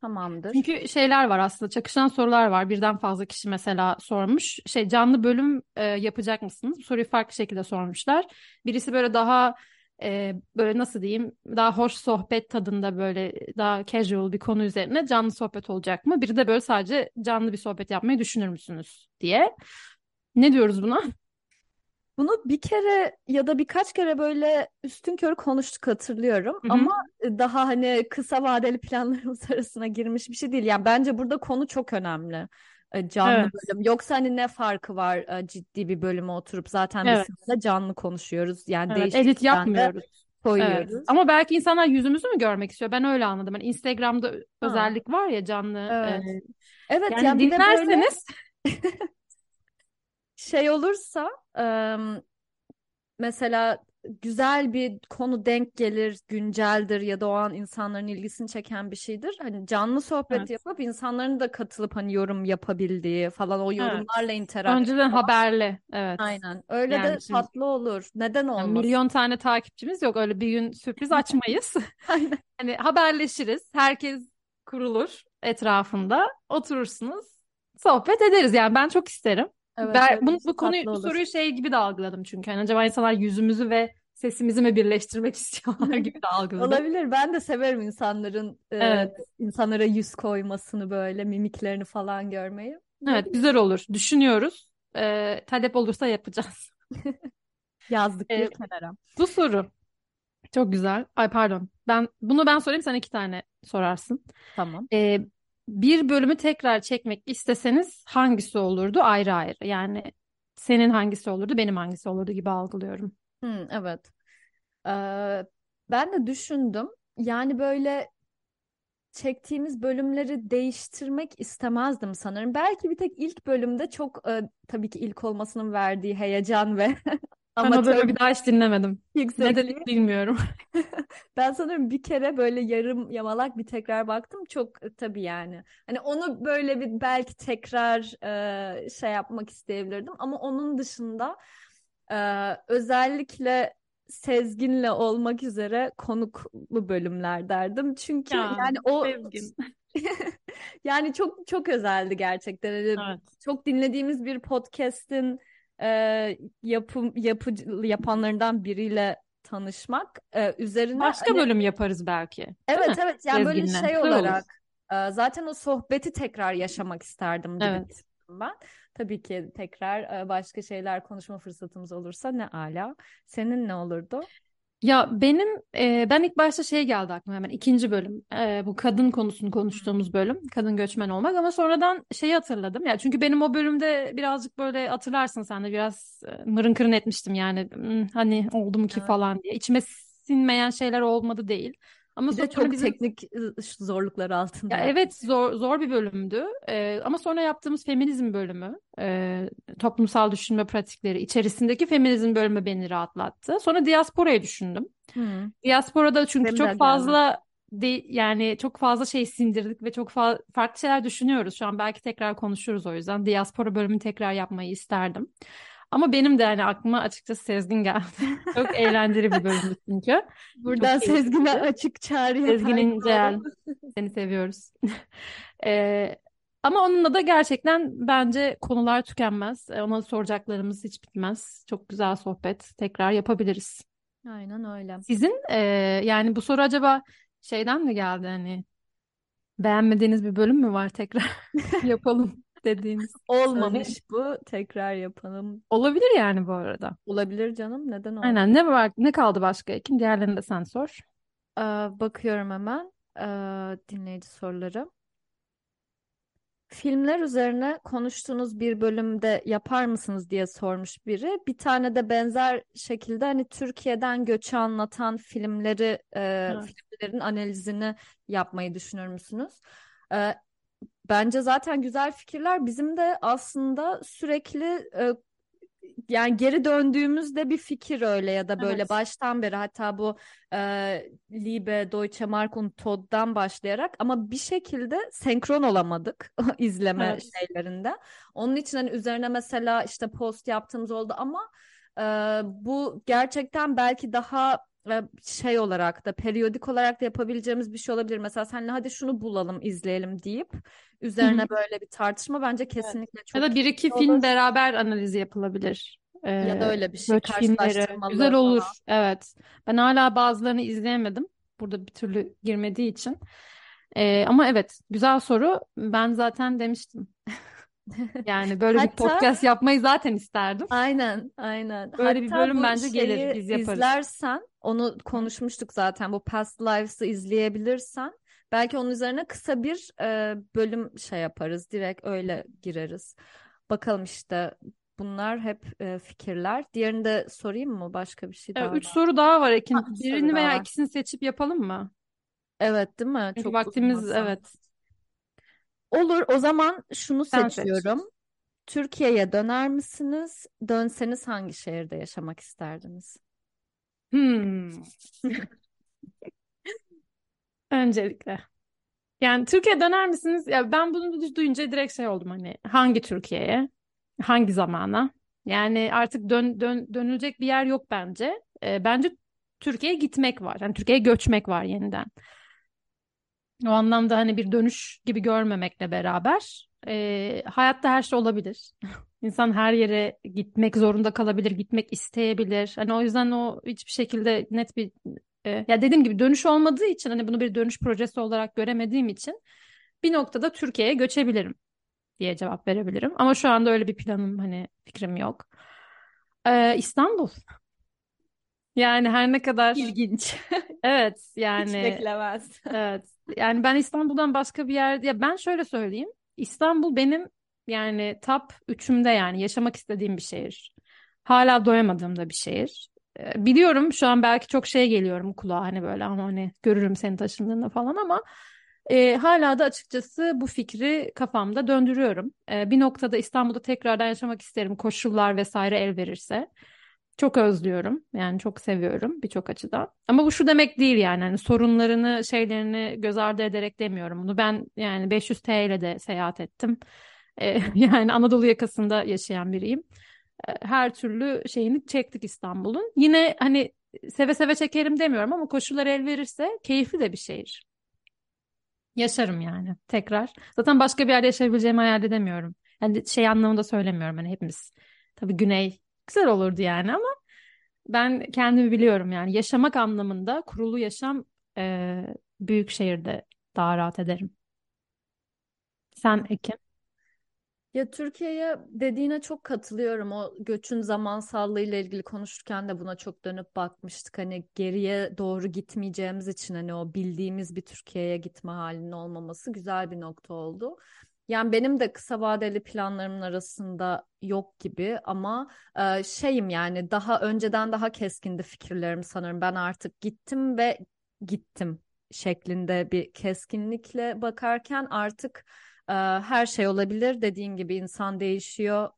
Tamamdır. Çünkü şeyler var aslında çakışan sorular var. Birden fazla kişi mesela sormuş. Şey canlı bölüm e, yapacak mısınız? Bu soruyu farklı şekilde sormuşlar. Birisi böyle daha e, böyle nasıl diyeyim daha hoş sohbet tadında böyle daha casual bir konu üzerine canlı sohbet olacak mı? Biri de böyle sadece canlı bir sohbet yapmayı düşünür müsünüz diye. Ne diyoruz buna? Bunu bir kere ya da birkaç kere böyle üstünkörü konuştuk hatırlıyorum Hı hı. ama daha hani kısa vadeli planlarımız <laughs> arasına girmiş bir şey değil. Yani bence burada konu çok önemli. E, Canlı Evet. bölüm. Yoksa hani ne farkı var e, ciddi bir bölüme oturup zaten biz Evet. sizinle canlı konuşuyoruz. Yani Evet, edit yapmıyoruz. Evet. koyuyoruz. Ama belki insanlar yüzümüzü mü görmek istiyor? Ben öyle anladım. Hani Instagram'da Ha, özellik var ya canlı. evet. e, Evet yani yani de böyle dinlerseniz <laughs> şey olursa em, mesela güzel bir konu denk gelir, günceldir ya da o an insanların ilgisini çeken bir şeydir. Hani canlı sohbet Evet. yapıp insanların da katılıp hani yorum yapabildiği falan o Evet. yorumlarla interaktif Önceden falan. haberli. Evet. Aynen. Öyle de Yani şimdi tatlı olur. Neden yani olmasın? milyon tane takipçimiz yok. Öyle bir gün sürpriz açmayız. <laughs> Aynen. <laughs> Hani haberleşiriz. Herkes kurulur etrafında. Oturursunuz. Sohbet ederiz. Yani ben çok isterim. Evet Ben öyle bu, bir bu konuyu bu soruyu şey gibi de algıladım çünkü. Hani acaba insanlar yüzümüzü ve sesimizi mi birleştirmek <laughs> istiyorlar gibi de algıladım. Olabilir. Ben de severim insanların e, Evet. insanlara yüz koymasını böyle mimiklerini falan görmeyi. Evet, güzel olur. Düşünüyoruz. Ee, talep olursa yapacağız. <laughs> <laughs> yazdık bir Ee, kenara. bu soru çok güzel. Ay pardon. Ben bunu ben sorayım sen iki tane sorarsın. Tamam. Ee, bir bölümü tekrar çekmek isteseniz hangisi olurdu ayrı ayrı? Yani senin hangisi olurdu, benim hangisi olurdu gibi algılıyorum. Hı, evet. Ee, ben de düşündüm. Yani böyle çektiğimiz bölümleri değiştirmek istemezdim sanırım. Belki bir tek ilk bölümde çok e, tabii ki ilk olmasının verdiği heyecan ve <laughs> Ben o bölümü daha hiç dinlemedim. Yüksekliği. bilmiyorum. <laughs> Ben sanırım bir kere böyle yarım yamalak bir tekrar baktım. Çok e, tabii yani. Hani onu böyle bir belki tekrar e, şey yapmak isteyebilirdim. Ama onun dışında e, özellikle Sezgin'le olmak üzere konuklu bölümler derdim. Çünkü Ya yani o Sezgin. <laughs> yani çok çok özeldi gerçekten. Hani Evet. çok dinlediğimiz bir podcast'in e, yapım yapıcı yapanlarından biriyle tanışmak e, üzerine Başka hani bölüm yaparız belki, evet mi? evet yani böyle Sezgin'le. şey Güzel olur. olarak e, zaten o sohbeti tekrar yaşamak isterdim gibi Evet. ben. Tabii ki tekrar e, başka şeyler konuşma fırsatımız olursa ne ala. Senin ne olurdu? Ya benim e, ben ilk başta şey geldi aklıma hemen ikinci bölüm. E, bu kadın konusunu konuştuğumuz bölüm kadın göçmen olmak ama sonradan şeyi hatırladım. Ya çünkü benim o bölümde birazcık böyle hatırlarsın sen de biraz e, mırın kırın etmiştim yani. "Hmm, hani oldu mu ki falan diye. İçime sinmeyen şeyler olmadı değil ama Bir de çok bizim teknik zorluklar altında ya evet zor zor bir bölümdü Ee, ama sonra yaptığımız feminizm bölümü e, toplumsal düşünme pratikleri içerisindeki feminizm bölümü beni rahatlattı. Sonra diasporayı düşündüm. Hı. Diasporada çünkü Benim çok fazla de, yani çok fazla şey sindirdik ve çok fa- farklı şeyler düşünüyoruz. Şu an belki tekrar konuşuruz o yüzden. Diaspora bölümünü tekrar yapmayı isterdim. Ama benim de yani aklıma açıkçası Sezgin geldi. <laughs> Çok eğlenceli bir bölümdü çünkü. Buradan. Sezgin'e açık çağrı Sezgin İncel. Seni seviyoruz. <laughs> Ee, ama onunla da gerçekten bence konular tükenmez. Ee, Ona soracaklarımız hiç bitmez. Çok güzel sohbet. Tekrar yapabiliriz. Aynen öyle. Sizin e, yani bu soru acaba şeyden mi geldi hani beğenmediğiniz bir bölüm mü var tekrar <laughs> yapalım dediğiniz? <laughs> Olmamış bu. Tekrar yapalım. Olabilir yani bu arada. Olabilir canım. Neden olmasın? Aynen ne var ne kaldı başka Ekin? Diğerlerini de sen sor. Ee, bakıyorum hemen ee, dinleyici soruları. Filmler üzerine konuştuğunuz bir bölümde yapar mısınız diye sormuş biri. Bir tane de benzer şekilde hani Türkiye'den göçü anlatan filmleri, e, Evet. filmlerin analizini yapmayı düşünür müsünüz? Ee, bence zaten güzel fikirler. Bizim de aslında sürekli e, yani geri döndüğümüzde bir fikir öyle ya da böyle Evet. baştan beri hatta bu e, Liebe, Deutsche Mark und Todd'dan başlayarak ama bir şekilde senkron olamadık <laughs> izleme Evet. şeylerinde. Onun için hani üzerine mesela işte post yaptığımız oldu ama e, bu gerçekten belki daha şey olarak da periyodik olarak da yapabileceğimiz bir şey olabilir. Mesela seninle hadi şunu bulalım, izleyelim deyip üzerine böyle bir tartışma bence Evet. kesinlikle Ya çok da bir iki film olur. beraber analizi yapılabilir. Ya da Ee, öyle bir şey karşılaştırmalı güzel falan. olur. Evet. Ben hala bazılarını izleyemedim. Burada bir türlü girmediği için. Ee, ama evet güzel soru. Ben zaten demiştim. Yani böyle bir Hatta podcast yapmayı zaten isterdim. aynen aynen. Böyle bir Hatta bölüm bu bence gelir. Biz yaparız. izlersen onu konuşmuştuk zaten. Bu Past Lives'ı izleyebilirsen belki onun üzerine kısa bir e, bölüm şey yaparız. Direkt öyle gireriz. Bakalım işte bunlar hep e, fikirler. Diğerini de sorayım mı? Başka bir şey Evet, daha üç var. soru daha var Ekin. Ha, Birini veya var. ikisini seçip yapalım mı? Evet değil mi? Çünkü Çok vaktimiz uzmasın. evet. Olur. O zaman şunu Sen seç. seçiyorum. Türkiye'ye döner misiniz? Dönseniz hangi şehirde yaşamak isterdiniz? Hmm. <laughs> Öncelikle. Yani Türkiye döner misiniz? Ya ben bunu du- duyunca direkt şey oldum hani hangi Türkiye'ye? Hangi zamana? Yani artık dön, dön, dönülecek bir yer yok bence. Ee, bence Türkiye'ye gitmek var. Yani Türkiye'ye göçmek var yeniden. O anlamda hani bir dönüş gibi görmemekle beraber e, hayatta her şey olabilir. <laughs> İnsan her yere gitmek zorunda kalabilir, gitmek isteyebilir. Hani o yüzden o hiçbir şekilde net bir e, ya dediğim gibi dönüş olmadığı için hani bunu bir dönüş projesi olarak göremediğim için bir noktada Türkiye'ye göçebilirim diye cevap verebilirim. Ama şu anda öyle bir planım hani fikrim yok. Ee, İstanbul. Yani her ne kadar İlginç. <laughs> evet Hiç yani beklemez. Evet. <laughs> Yani ben İstanbul'dan başka bir yer ya ben şöyle söyleyeyim. İstanbul benim yani top üçümde yani yaşamak istediğim bir şehir. Hala doyamadığım da bir şehir. Ee, Biliyorum şu an belki çok şey geliyorum kulağa hani böyle ama hani görürüm seni taşındığında falan ama e, hala da açıkçası bu fikri kafamda döndürüyorum. E, bir noktada İstanbul'da tekrardan yaşamak isterim koşullar vesaire el verirse. Çok özlüyorum. Yani çok seviyorum birçok açıdan. Ama bu şu demek değil yani. Hani sorunlarını, şeylerini göz ardı ederek demiyorum bunu. Ben yani 500 TL ile de seyahat ettim. Ee, <laughs> yani Anadolu yakasında yaşayan biriyim. Ee, Her türlü şeyini çektik İstanbul'un. Yine hani seve seve çekerim demiyorum ama koşullar el verirse keyifli de bir şehir. Yaşarım yani tekrar. Zaten başka bir yerde yaşayabileceğimi hayal edemiyorum. Yani şey anlamında söylemiyorum hani hepimiz. Tabii güney güzel olurdu yani ama ben kendimi biliyorum yani yaşamak anlamında kurulu yaşam e, büyük şehirde daha rahat ederim. Sen Ekin? Ya Türkiye'ye dediğine çok katılıyorum. O göçün zamansallığı ile ilgili konuşurken de buna çok dönüp bakmıştık. Hani geriye doğru gitmeyeceğimiz için hani o bildiğimiz bir Türkiye'ye gitme halinin olmaması güzel bir nokta oldu. Yani benim de kısa vadeli planlarımın arasında yok gibi ama e, şeyim yani daha önceden daha keskindi fikirlerim sanırım. Ben artık gittim ve gittim şeklinde bir keskinlikle bakarken artık e, her şey olabilir. Dediğin gibi insan değişiyor.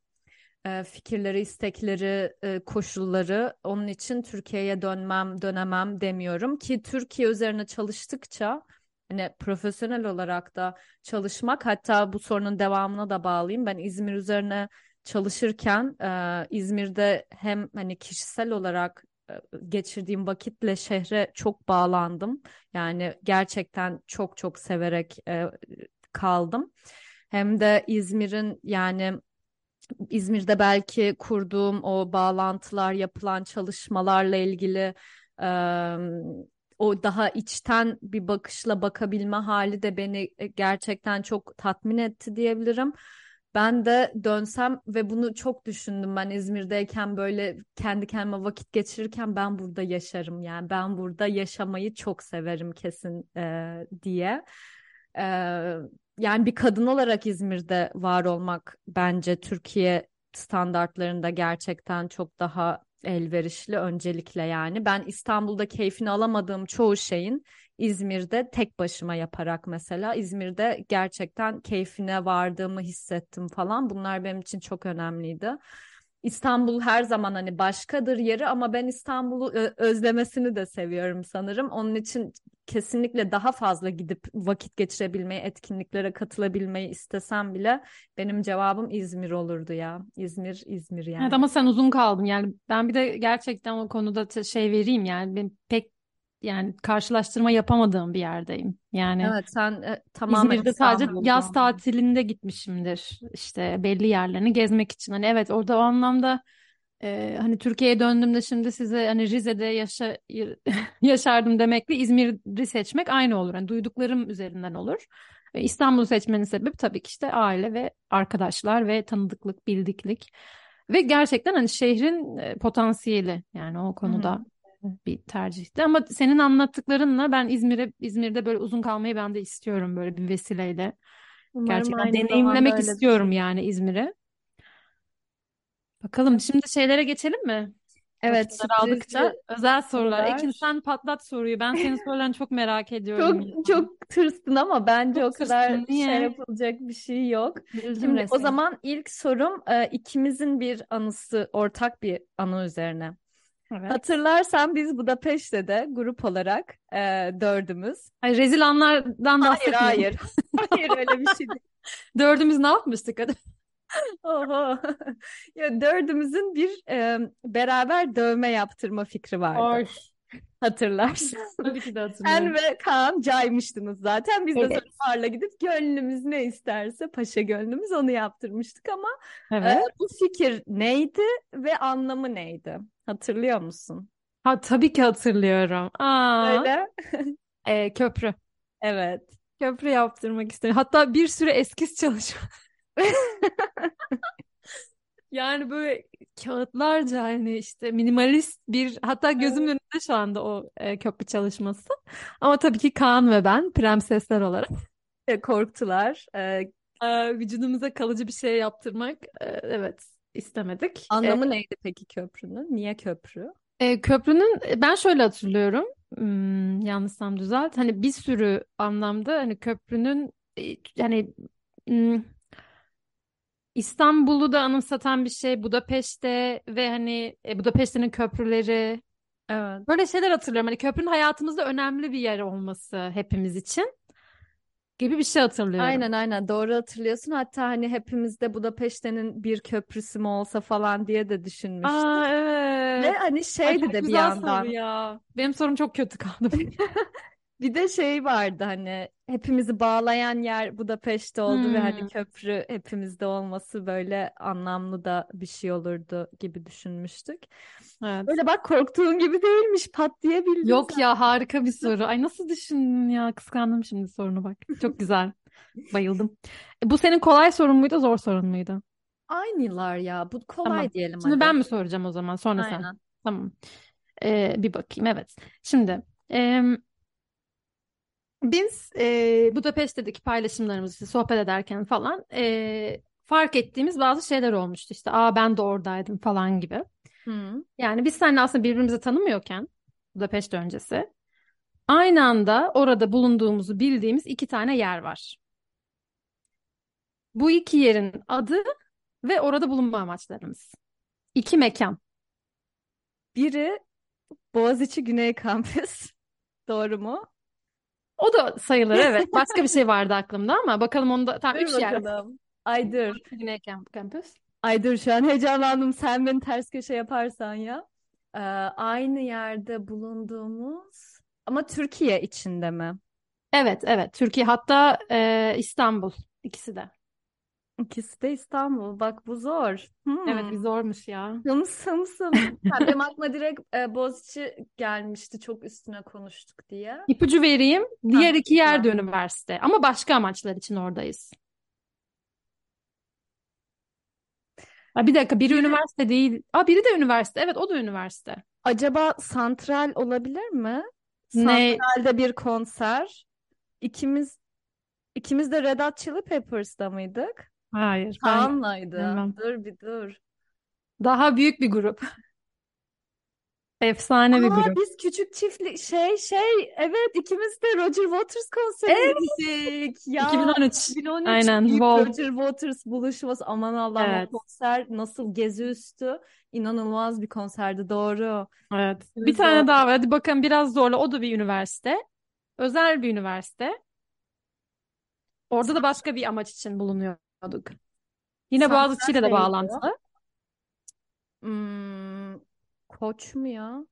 E, fikirleri, istekleri, e, koşulları. Onun için Türkiye'ye dönmem, dönemem demiyorum ki Türkiye üzerine çalıştıkça hani profesyonel olarak da çalışmak hatta bu sorunun devamına da bağlayayım. Ben İzmir üzerine çalışırken e, İzmir'de hem hani kişisel olarak e, geçirdiğim vakitle şehre çok bağlandım. Yani gerçekten çok çok severek e, kaldım. Hem de İzmir'in yani İzmir'de belki kurduğum o bağlantılar, yapılan çalışmalarla ilgili o daha içten bir bakışla bakabilme hali de beni e, gerçekten çok tatmin etti diyebilirim. Ben de dönsem ve bunu çok düşündüm ben İzmir'deyken böyle kendi kendime vakit geçirirken ben burada yaşarım yani ben burada yaşamayı çok severim kesin e, diye. E, yani bir kadın olarak İzmir'de var olmak bence Türkiye standartlarında gerçekten çok daha elverişli öncelikle yani. Ben İstanbul'da keyfini alamadığım çoğu şeyin İzmir'de tek başıma yaparak mesela İzmir'de gerçekten keyfine vardığımı hissettim falan. Bunlar benim için çok önemliydi. İstanbul her zaman hani başkadır yeri ama ben İstanbul'u özlemesini de seviyorum sanırım. Onun için kesinlikle daha fazla gidip vakit geçirebilmeyi, etkinliklere katılabilmeyi istesem bile benim cevabım İzmir olurdu ya. İzmir, İzmir yani. Evet ama sen uzun kaldın yani ben bir de gerçekten o konuda şey vereyim yani ben pek yani karşılaştırma yapamadığım bir yerdeyim. Yani Evet sen e, tamamen İzmir'de sadece İstanbul'da. yaz tatilinde gitmişimdir işte belli yerlerini gezmek için. Hani evet orada o anlamda e, hani Türkiye'ye döndüğümde şimdi size hani Rize'de yaşa <laughs> yaşardım demekle İzmir'i seçmek aynı olur. Hani duyduklarım üzerinden olur. Ve İstanbul'u seçmenin sebebi tabii ki işte aile ve arkadaşlar ve tanıdıklık, bildiklik. Ve gerçekten hani şehrin e, potansiyeli yani o konuda bir tercihti. Ama senin anlattıklarınla ben İzmir'e İzmir'de böyle uzun kalmayı ben de istiyorum böyle bir vesileyle. Umarım Gerçekten deneyimlemek istiyorum yani İzmir'i. Bakalım şimdi şeylere geçelim mi? Evet Sorular aldıkça sürprizli özel sorular. Ekin sorular. sen patlat soruyu. Ben senin sorularını çok merak ediyorum ya. Çok çok tırstın ama bence o Çok kadar tırstım. şey Niye? yapılacak bir şey yok. Gerildim Şimdi o resmen. zaman ilk sorum e, ikimizin bir anısı, ortak bir anı üzerine. Evet. Hatırlarsan biz Budapeşte de grup olarak e, dördümüz. Hayır, rezil anlardan Hayır bahsetmiyorum. hayır. <laughs> Hayır öyle bir şey değil. <laughs> Dördümüz ne yapmıştık? Oho. Ya dördümüzün bir e, beraber dövme yaptırma fikri vardı. Oy. Hatırlarsın. Tabii ki de Sen hatırlıyorum. ve Kaan caymıştınız zaten. Biz de Evet. sonra barla gidip gönlümüz ne isterse paşa gönlümüz onu yaptırmıştık ama e, Evet. bu fikir neydi ve anlamı neydi? Hatırlıyor musun? Ha, tabii ki hatırlıyorum. Aa, Öyle. e, köprü. Evet. Köprü yaptırmak istedim. Hatta bir süre eskiz çalışma. <laughs> Yani böyle kağıtlarca hani işte minimalist bir hatta gözümün önünde şu anda o e, köprü çalışması. Ama tabii ki Kaan ve ben prensesler olarak E, Korktular. E, e, vücudumuza kalıcı bir şey yaptırmak e, evet istemedik. E, anlamı neydi peki köprünün? Niye köprü? e, köprünün ben şöyle hatırlıyorum. Hmm, yanlışsam düzelt. Hani bir sürü anlamda hani köprünün e, hani hmm, İstanbul'u da anımsatan bir şey. Budapeşte ve hani e, Budapeşte'nin köprüleri. Evet. Böyle şeyler hatırlıyorum. Hani köprünün hayatımızda önemli bir yer olması hepimiz için gibi bir şey hatırlıyorum. Aynen aynen doğru hatırlıyorsun. Hatta hani hepimizde Budapeşte'nin bir köprüsü mü olsa falan diye de düşünmüştük. Aa Ve evet. hani Ay şeydi çok de bir yandan. ya. Benim sorum çok kötü kaldı. <laughs> Bir de şey vardı hani hepimizi bağlayan yer Budapeşte oldu ve hani Hmm. köprü hepimizde olması böyle anlamlı da bir şey olurdu gibi düşünmüştük. Evet. Böyle bak korktuğun gibi değilmiş pat diye bildin Yok sen. ya harika bir soru. Ay nasıl düşündün ya? Kıskandım şimdi sorunu bak. Çok güzel. Bayıldım. E, bu senin kolay sorun muydu, zor sorun muydu? Aynılar ya. Bu kolay Tamam. diyelim Şimdi hadi. ben mi soracağım o zaman, sonra sen? Aynen. Tamam. Ee, bir bakayım. Evet. Şimdi em, biz e, Budapeşte'deki paylaşımlarımızı sohbet ederken falan e, fark ettiğimiz bazı şeyler olmuştu. İşte aa ben de oradaydım falan gibi. Hı. Yani biz seninle aslında birbirimizi tanımıyorken Budapeşte öncesi aynı anda orada bulunduğumuzu bildiğimiz iki tane yer var. Bu iki yerin adı ve orada bulunma amaçlarımız. İki mekan. Biri Boğaziçi Güney Kampüs. <laughs> Doğru mu? O da sayılır <laughs> evet. Başka bir şey vardı aklımda ama bakalım onda tam Dur üç yer. Ay dur. Güney Kamp- Kampüs. Ay dur şu an heyecanlandım. Sen beni ters köşe yaparsan ya. Ee, aynı yerde bulunduğumuz ama Türkiye içinde mi? Evet evet Türkiye hatta e, İstanbul ikisi de. İkisi de İstanbul. Bak bu zor. Hmm. Evet bir zormuş ya. Sım sım. Ha, Benim aklıma direkt e, Boğaziçi gelmişti. Çok üstüne konuştuk diye. İpucu vereyim. Diğer Ha, iki yer de tamam. üniversite ama başka amaçlar için oradayız. Ha, bir dakika biri üniversite değil. Aa, biri de üniversite. Evet o da üniversite. Acaba santral olabilir mi? Ne? Santralde bir konser. İkimiz ikimiz de Red Hot Chili Peppers'ta mıydık? Hayır ben Kaan'laydı. bilmem. Dur bir dur. Daha büyük bir grup. <laughs> Efsane bir Aa grup. biz küçük çiftlik şey şey evet ikimiz de Roger Waters konserine Evet. gittik. Ya 2013. 2013 Aynen. büyük Vol. Roger Waters buluşması aman Allah'ım o Evet. konser nasıl gezi üstü inanılmaz bir konserdi doğru. Evet. Bir Biz tane o daha var. Hadi bakalım biraz zorla. O da bir üniversite. Özel bir üniversite. Orada da başka bir amaç için bulunuyorduk. Yine Boğaziçi ile de bağlantılı. Hmm, Koç mu ya?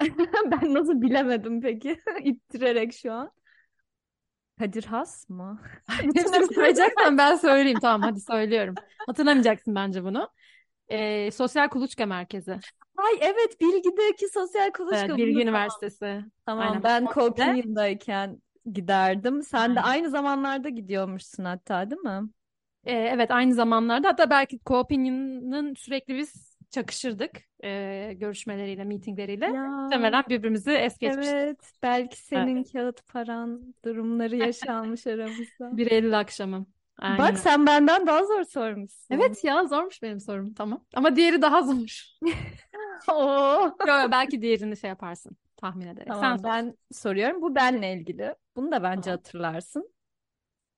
<laughs> Ben nasıl bilemedim peki? <laughs> İttirerek şu an. Kadir Has mı? <laughs> Hepsini sayacaksan ben söyleyeyim. Tamam hadi söylüyorum. Hatırlamayacaksın bence bunu. Ee, Sosyal Kuluçka Merkezi. Ay evet Bilgi'deki sosyal Evet, kuluçka Bilgi bunu Üniversitesi. Tamam Aynen. ben Orada. Giderdim. Sen de aynı zamanlarda gidiyormuşsun hatta değil mi? Ee, evet aynı zamanlarda hatta belki Co-Opinion'ın sürekli biz çakışırdık ee, görüşmeleriyle, meetingleriyle. Ya Muhtemelen birbirimizi es geçmiştik. evet belki Evet. senin kağıt paran durumları yaşanmış <laughs> aramızda. 1 Eylül akşamı. Aynen Bak sen benden daha zor sormuşsun. Evet ya zormuş benim sorum. Tamam. Ama diğeri daha zor. <laughs> <laughs> Oo. Yo, belki diğerini şey yaparsın tahmin ederek. Sen Tamam sor. ben soruyorum. Bu benle ilgili. Bunu da bence Tamam. hatırlarsın.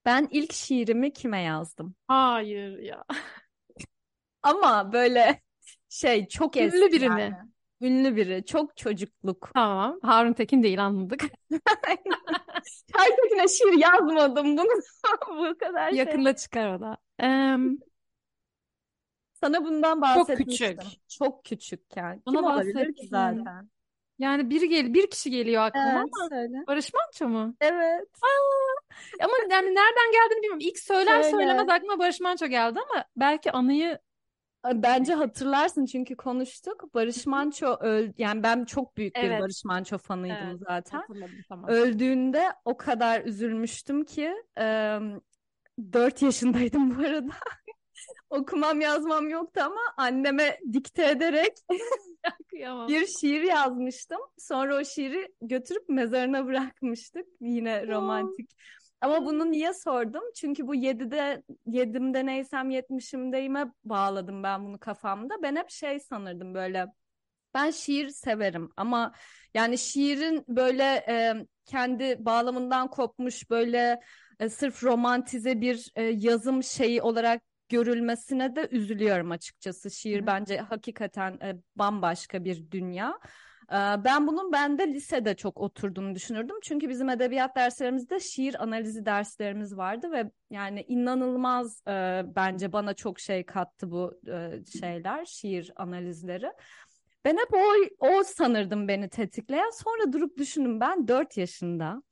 Ben ilk şiirimi kime yazdım? Hayır ya. <laughs> Ama böyle şey çok Ünlü eski biri yani. mi? Ünlü biri. Çok çocukluk. Tamam. Harun Tekin değil anladık. <laughs> Herkesine şiir yazmadım bunu. <laughs> Bu kadar şey. Yakında çıkar o da. Em, Sana bundan çok bahsetmiştim. küçük. Çok küçükken. Bana Kim olabilir ki zaten? Yani biri gel bir kişi geliyor aklıma Evet, ama söyle. Barış Manço mu? Evet. Aa, ama yani nereden geldiğini bilmiyorum. İlk söyler Söyle. söylemez aklıma Barış Manço geldi ama belki anıyı Bence hatırlarsın çünkü konuştuk. Barış Manço öldü. Yani ben çok büyük bir Evet. Barış Manço fanıydım Evet, zaten. hatırladım tamam. Öldüğünde o kadar üzülmüştüm ki e, 4 yaşındaydım bu arada. <laughs> Okumam yazmam yoktu ama anneme dikte ederek <laughs> <laughs> Kıyamam. bir şiir yazmıştım. Sonra o şiiri götürüp mezarına bırakmıştık. Yine romantik. Ama bunu niye sordum? Çünkü bu 7'de 7'imde neysem 70'imdeyime bağladım ben bunu kafamda. Ben hep şey sanırdım böyle. Ben şiir severim ama yani şiirin böyle e, kendi bağlamından kopmuş böyle e, sırf romantize bir e, yazım şeyi olarak görülmesine de üzülüyorum açıkçası. Şiir Hı. bence hakikaten e, bambaşka bir dünya. E, Ben bunun bende lisede çok oturduğunu düşünürdüm. Çünkü bizim edebiyat derslerimizde şiir analizi derslerimiz vardı ve yani inanılmaz e, bence bana çok şey kattı bu e, şeyler, şiir analizleri. Ben hep o, o sanırdım beni tetikleyen. Sonra durup düşündüm ben 4 yaşında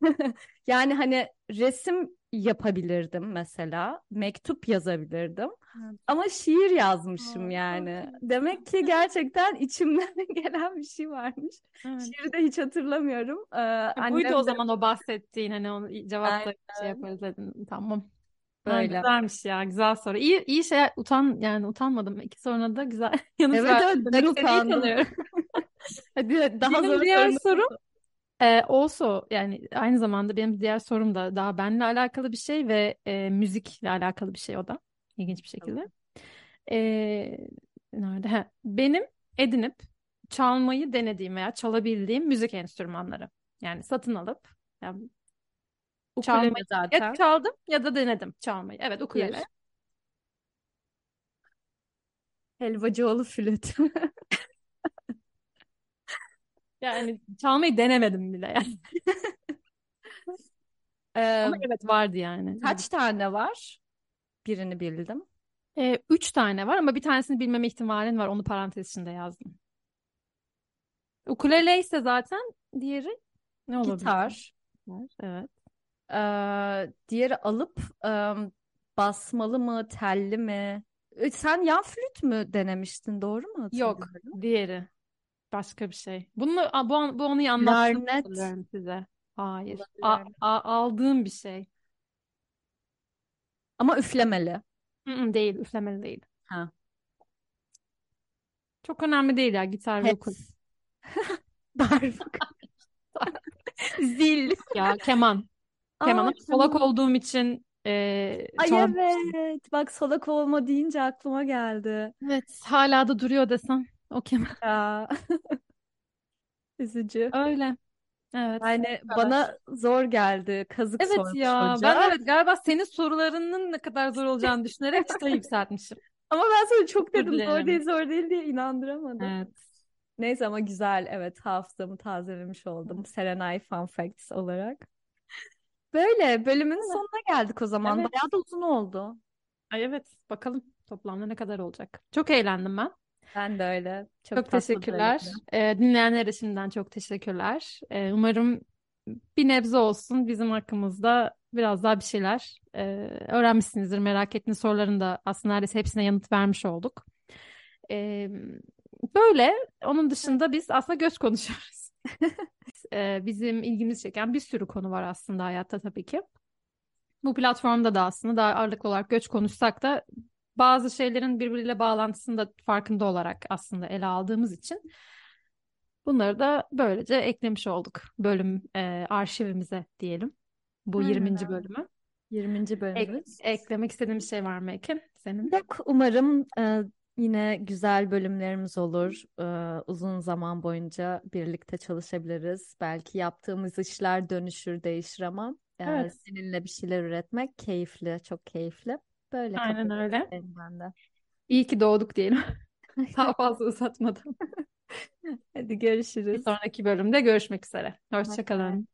<laughs> Yani hani resim yapabilirdim mesela, mektup yazabilirdim. Evet. Ama şiir yazmışım Aa, yani. Demek ki gerçekten içimden <laughs> gelen bir şey varmış. Evet. Şiiri de hiç hatırlamıyorum. Ee, Ha, annem Buydu o de zaman o bahsettiğin hani onu cevapta şey yaparız dedin. Tamam. Ha, böyle. güzelmiş ya güzel soru. İyi iyi şey utan yani utanmadım. İki soruna da güzel <laughs> yanıt Evet verdim. evet ben utandım. <laughs> Hadi daha Benim zor diğer sorum. E, also yani aynı zamanda benim diğer sorum da daha benimle alakalı bir şey ve e, müzikle alakalı bir şey o da ilginç bir Tamam. şekilde. E, nerede? Ha, benim edinip çalmayı denediğim veya çalabildiğim müzik enstrümanları. Yani satın alıp yani Ukulele çalmayı ya zaten. çaldım ya da denedim çalmayı. Evet ukulele. Helvacıoğlu flüt. <laughs> Yani çalmayı denemedim bile yani. Ee, <laughs> Ama evet vardı yani. kaç tane var? Birini bildim. E, üç tane var ama bir tanesini bilmeme ihtimalin var. Onu parantez içinde yazdım. Ukulele ise zaten diğeri ne olabilir? Gitar. Evet. Ee, diğeri alıp em, basmalı mı, telli mi? E, Sen yan flüt mü denemiştin, doğru mu Yok, diğeri başka bir şey. Bunu bu, an- bu anıyı hatırlıyorum size. Hayır. A, a- aldığım bir şey. Ama üflemeli. Mm-mm, değil, üflemeli değil. Ha. Çok önemli değil ya gitar ve. Pes. <laughs> Darbuka. <laughs> Zil. Ya keman. Keman Aa solak olduğum için e, Ay evet. Bak solak olma deyince aklıma geldi. Evet, hala da duruyor desem. O keman. <laughs> Ya <laughs> üzücü. Öyle. Evet. Yani kadar. bana zor geldi. Kazık Evet sormuş ya hoca. ben evet galiba senin sorularının ne kadar zor olacağını düşünerek çıtayı yükseltmişim. <laughs> Ama ben sana çok Özür dedim zor dilerim. değil zor değil diye inandıramadım. Evet. Neyse ama güzel evet hafızamı tazelemiş oldum Serenay Fun Facts olarak. Böyle bölümün Evet. sonuna geldik o zaman. Evet. Bayağı da uzun oldu. Ay evet bakalım toplamda ne kadar olacak. Çok eğlendim ben. Ben de öyle. Çok Çok teşekkürler. böyleydi. Dinleyenlere de şimdiden çok teşekkürler. Ee, umarım bir nebze olsun bizim hakkımızda biraz daha bir şeyler e, öğrenmişsinizdir. Merak ettiğiniz soruların da aslında neredeyse hepsine yanıt vermiş olduk. Ee, böyle. Onun dışında biz aslında göz konuşuyoruz. <laughs> Ee, bizim ilgimizi çeken bir sürü konu var aslında hayatta tabii ki. Bu platformda da aslında daha ağırlıklı olarak göç konuşsak da bazı şeylerin birbiriyle bağlantısını da farkında olarak aslında ele aldığımız için bunları da böylece eklemiş olduk bölüm e, arşivimize diyelim. Bu Aynen 20. öyle. bölümü. 20. Ek- bölümümüz. eklemek istediğim bir şey var mı Ekin? Senin? Yok, umarım e, yine güzel bölümlerimiz olur. E, uzun zaman boyunca birlikte çalışabiliriz. Belki yaptığımız işler dönüşür, değişir ama e, Evet. seninle bir şeyler üretmek keyifli, çok keyifli. Böyle Aynen öyle. ben de. İyi ki doğduk diyelim. <laughs> Daha fazla uzatmadan. Hadi Bir görüşürüz. sonraki bölümde görüşmek üzere. Bye Hoşça bye. kalın.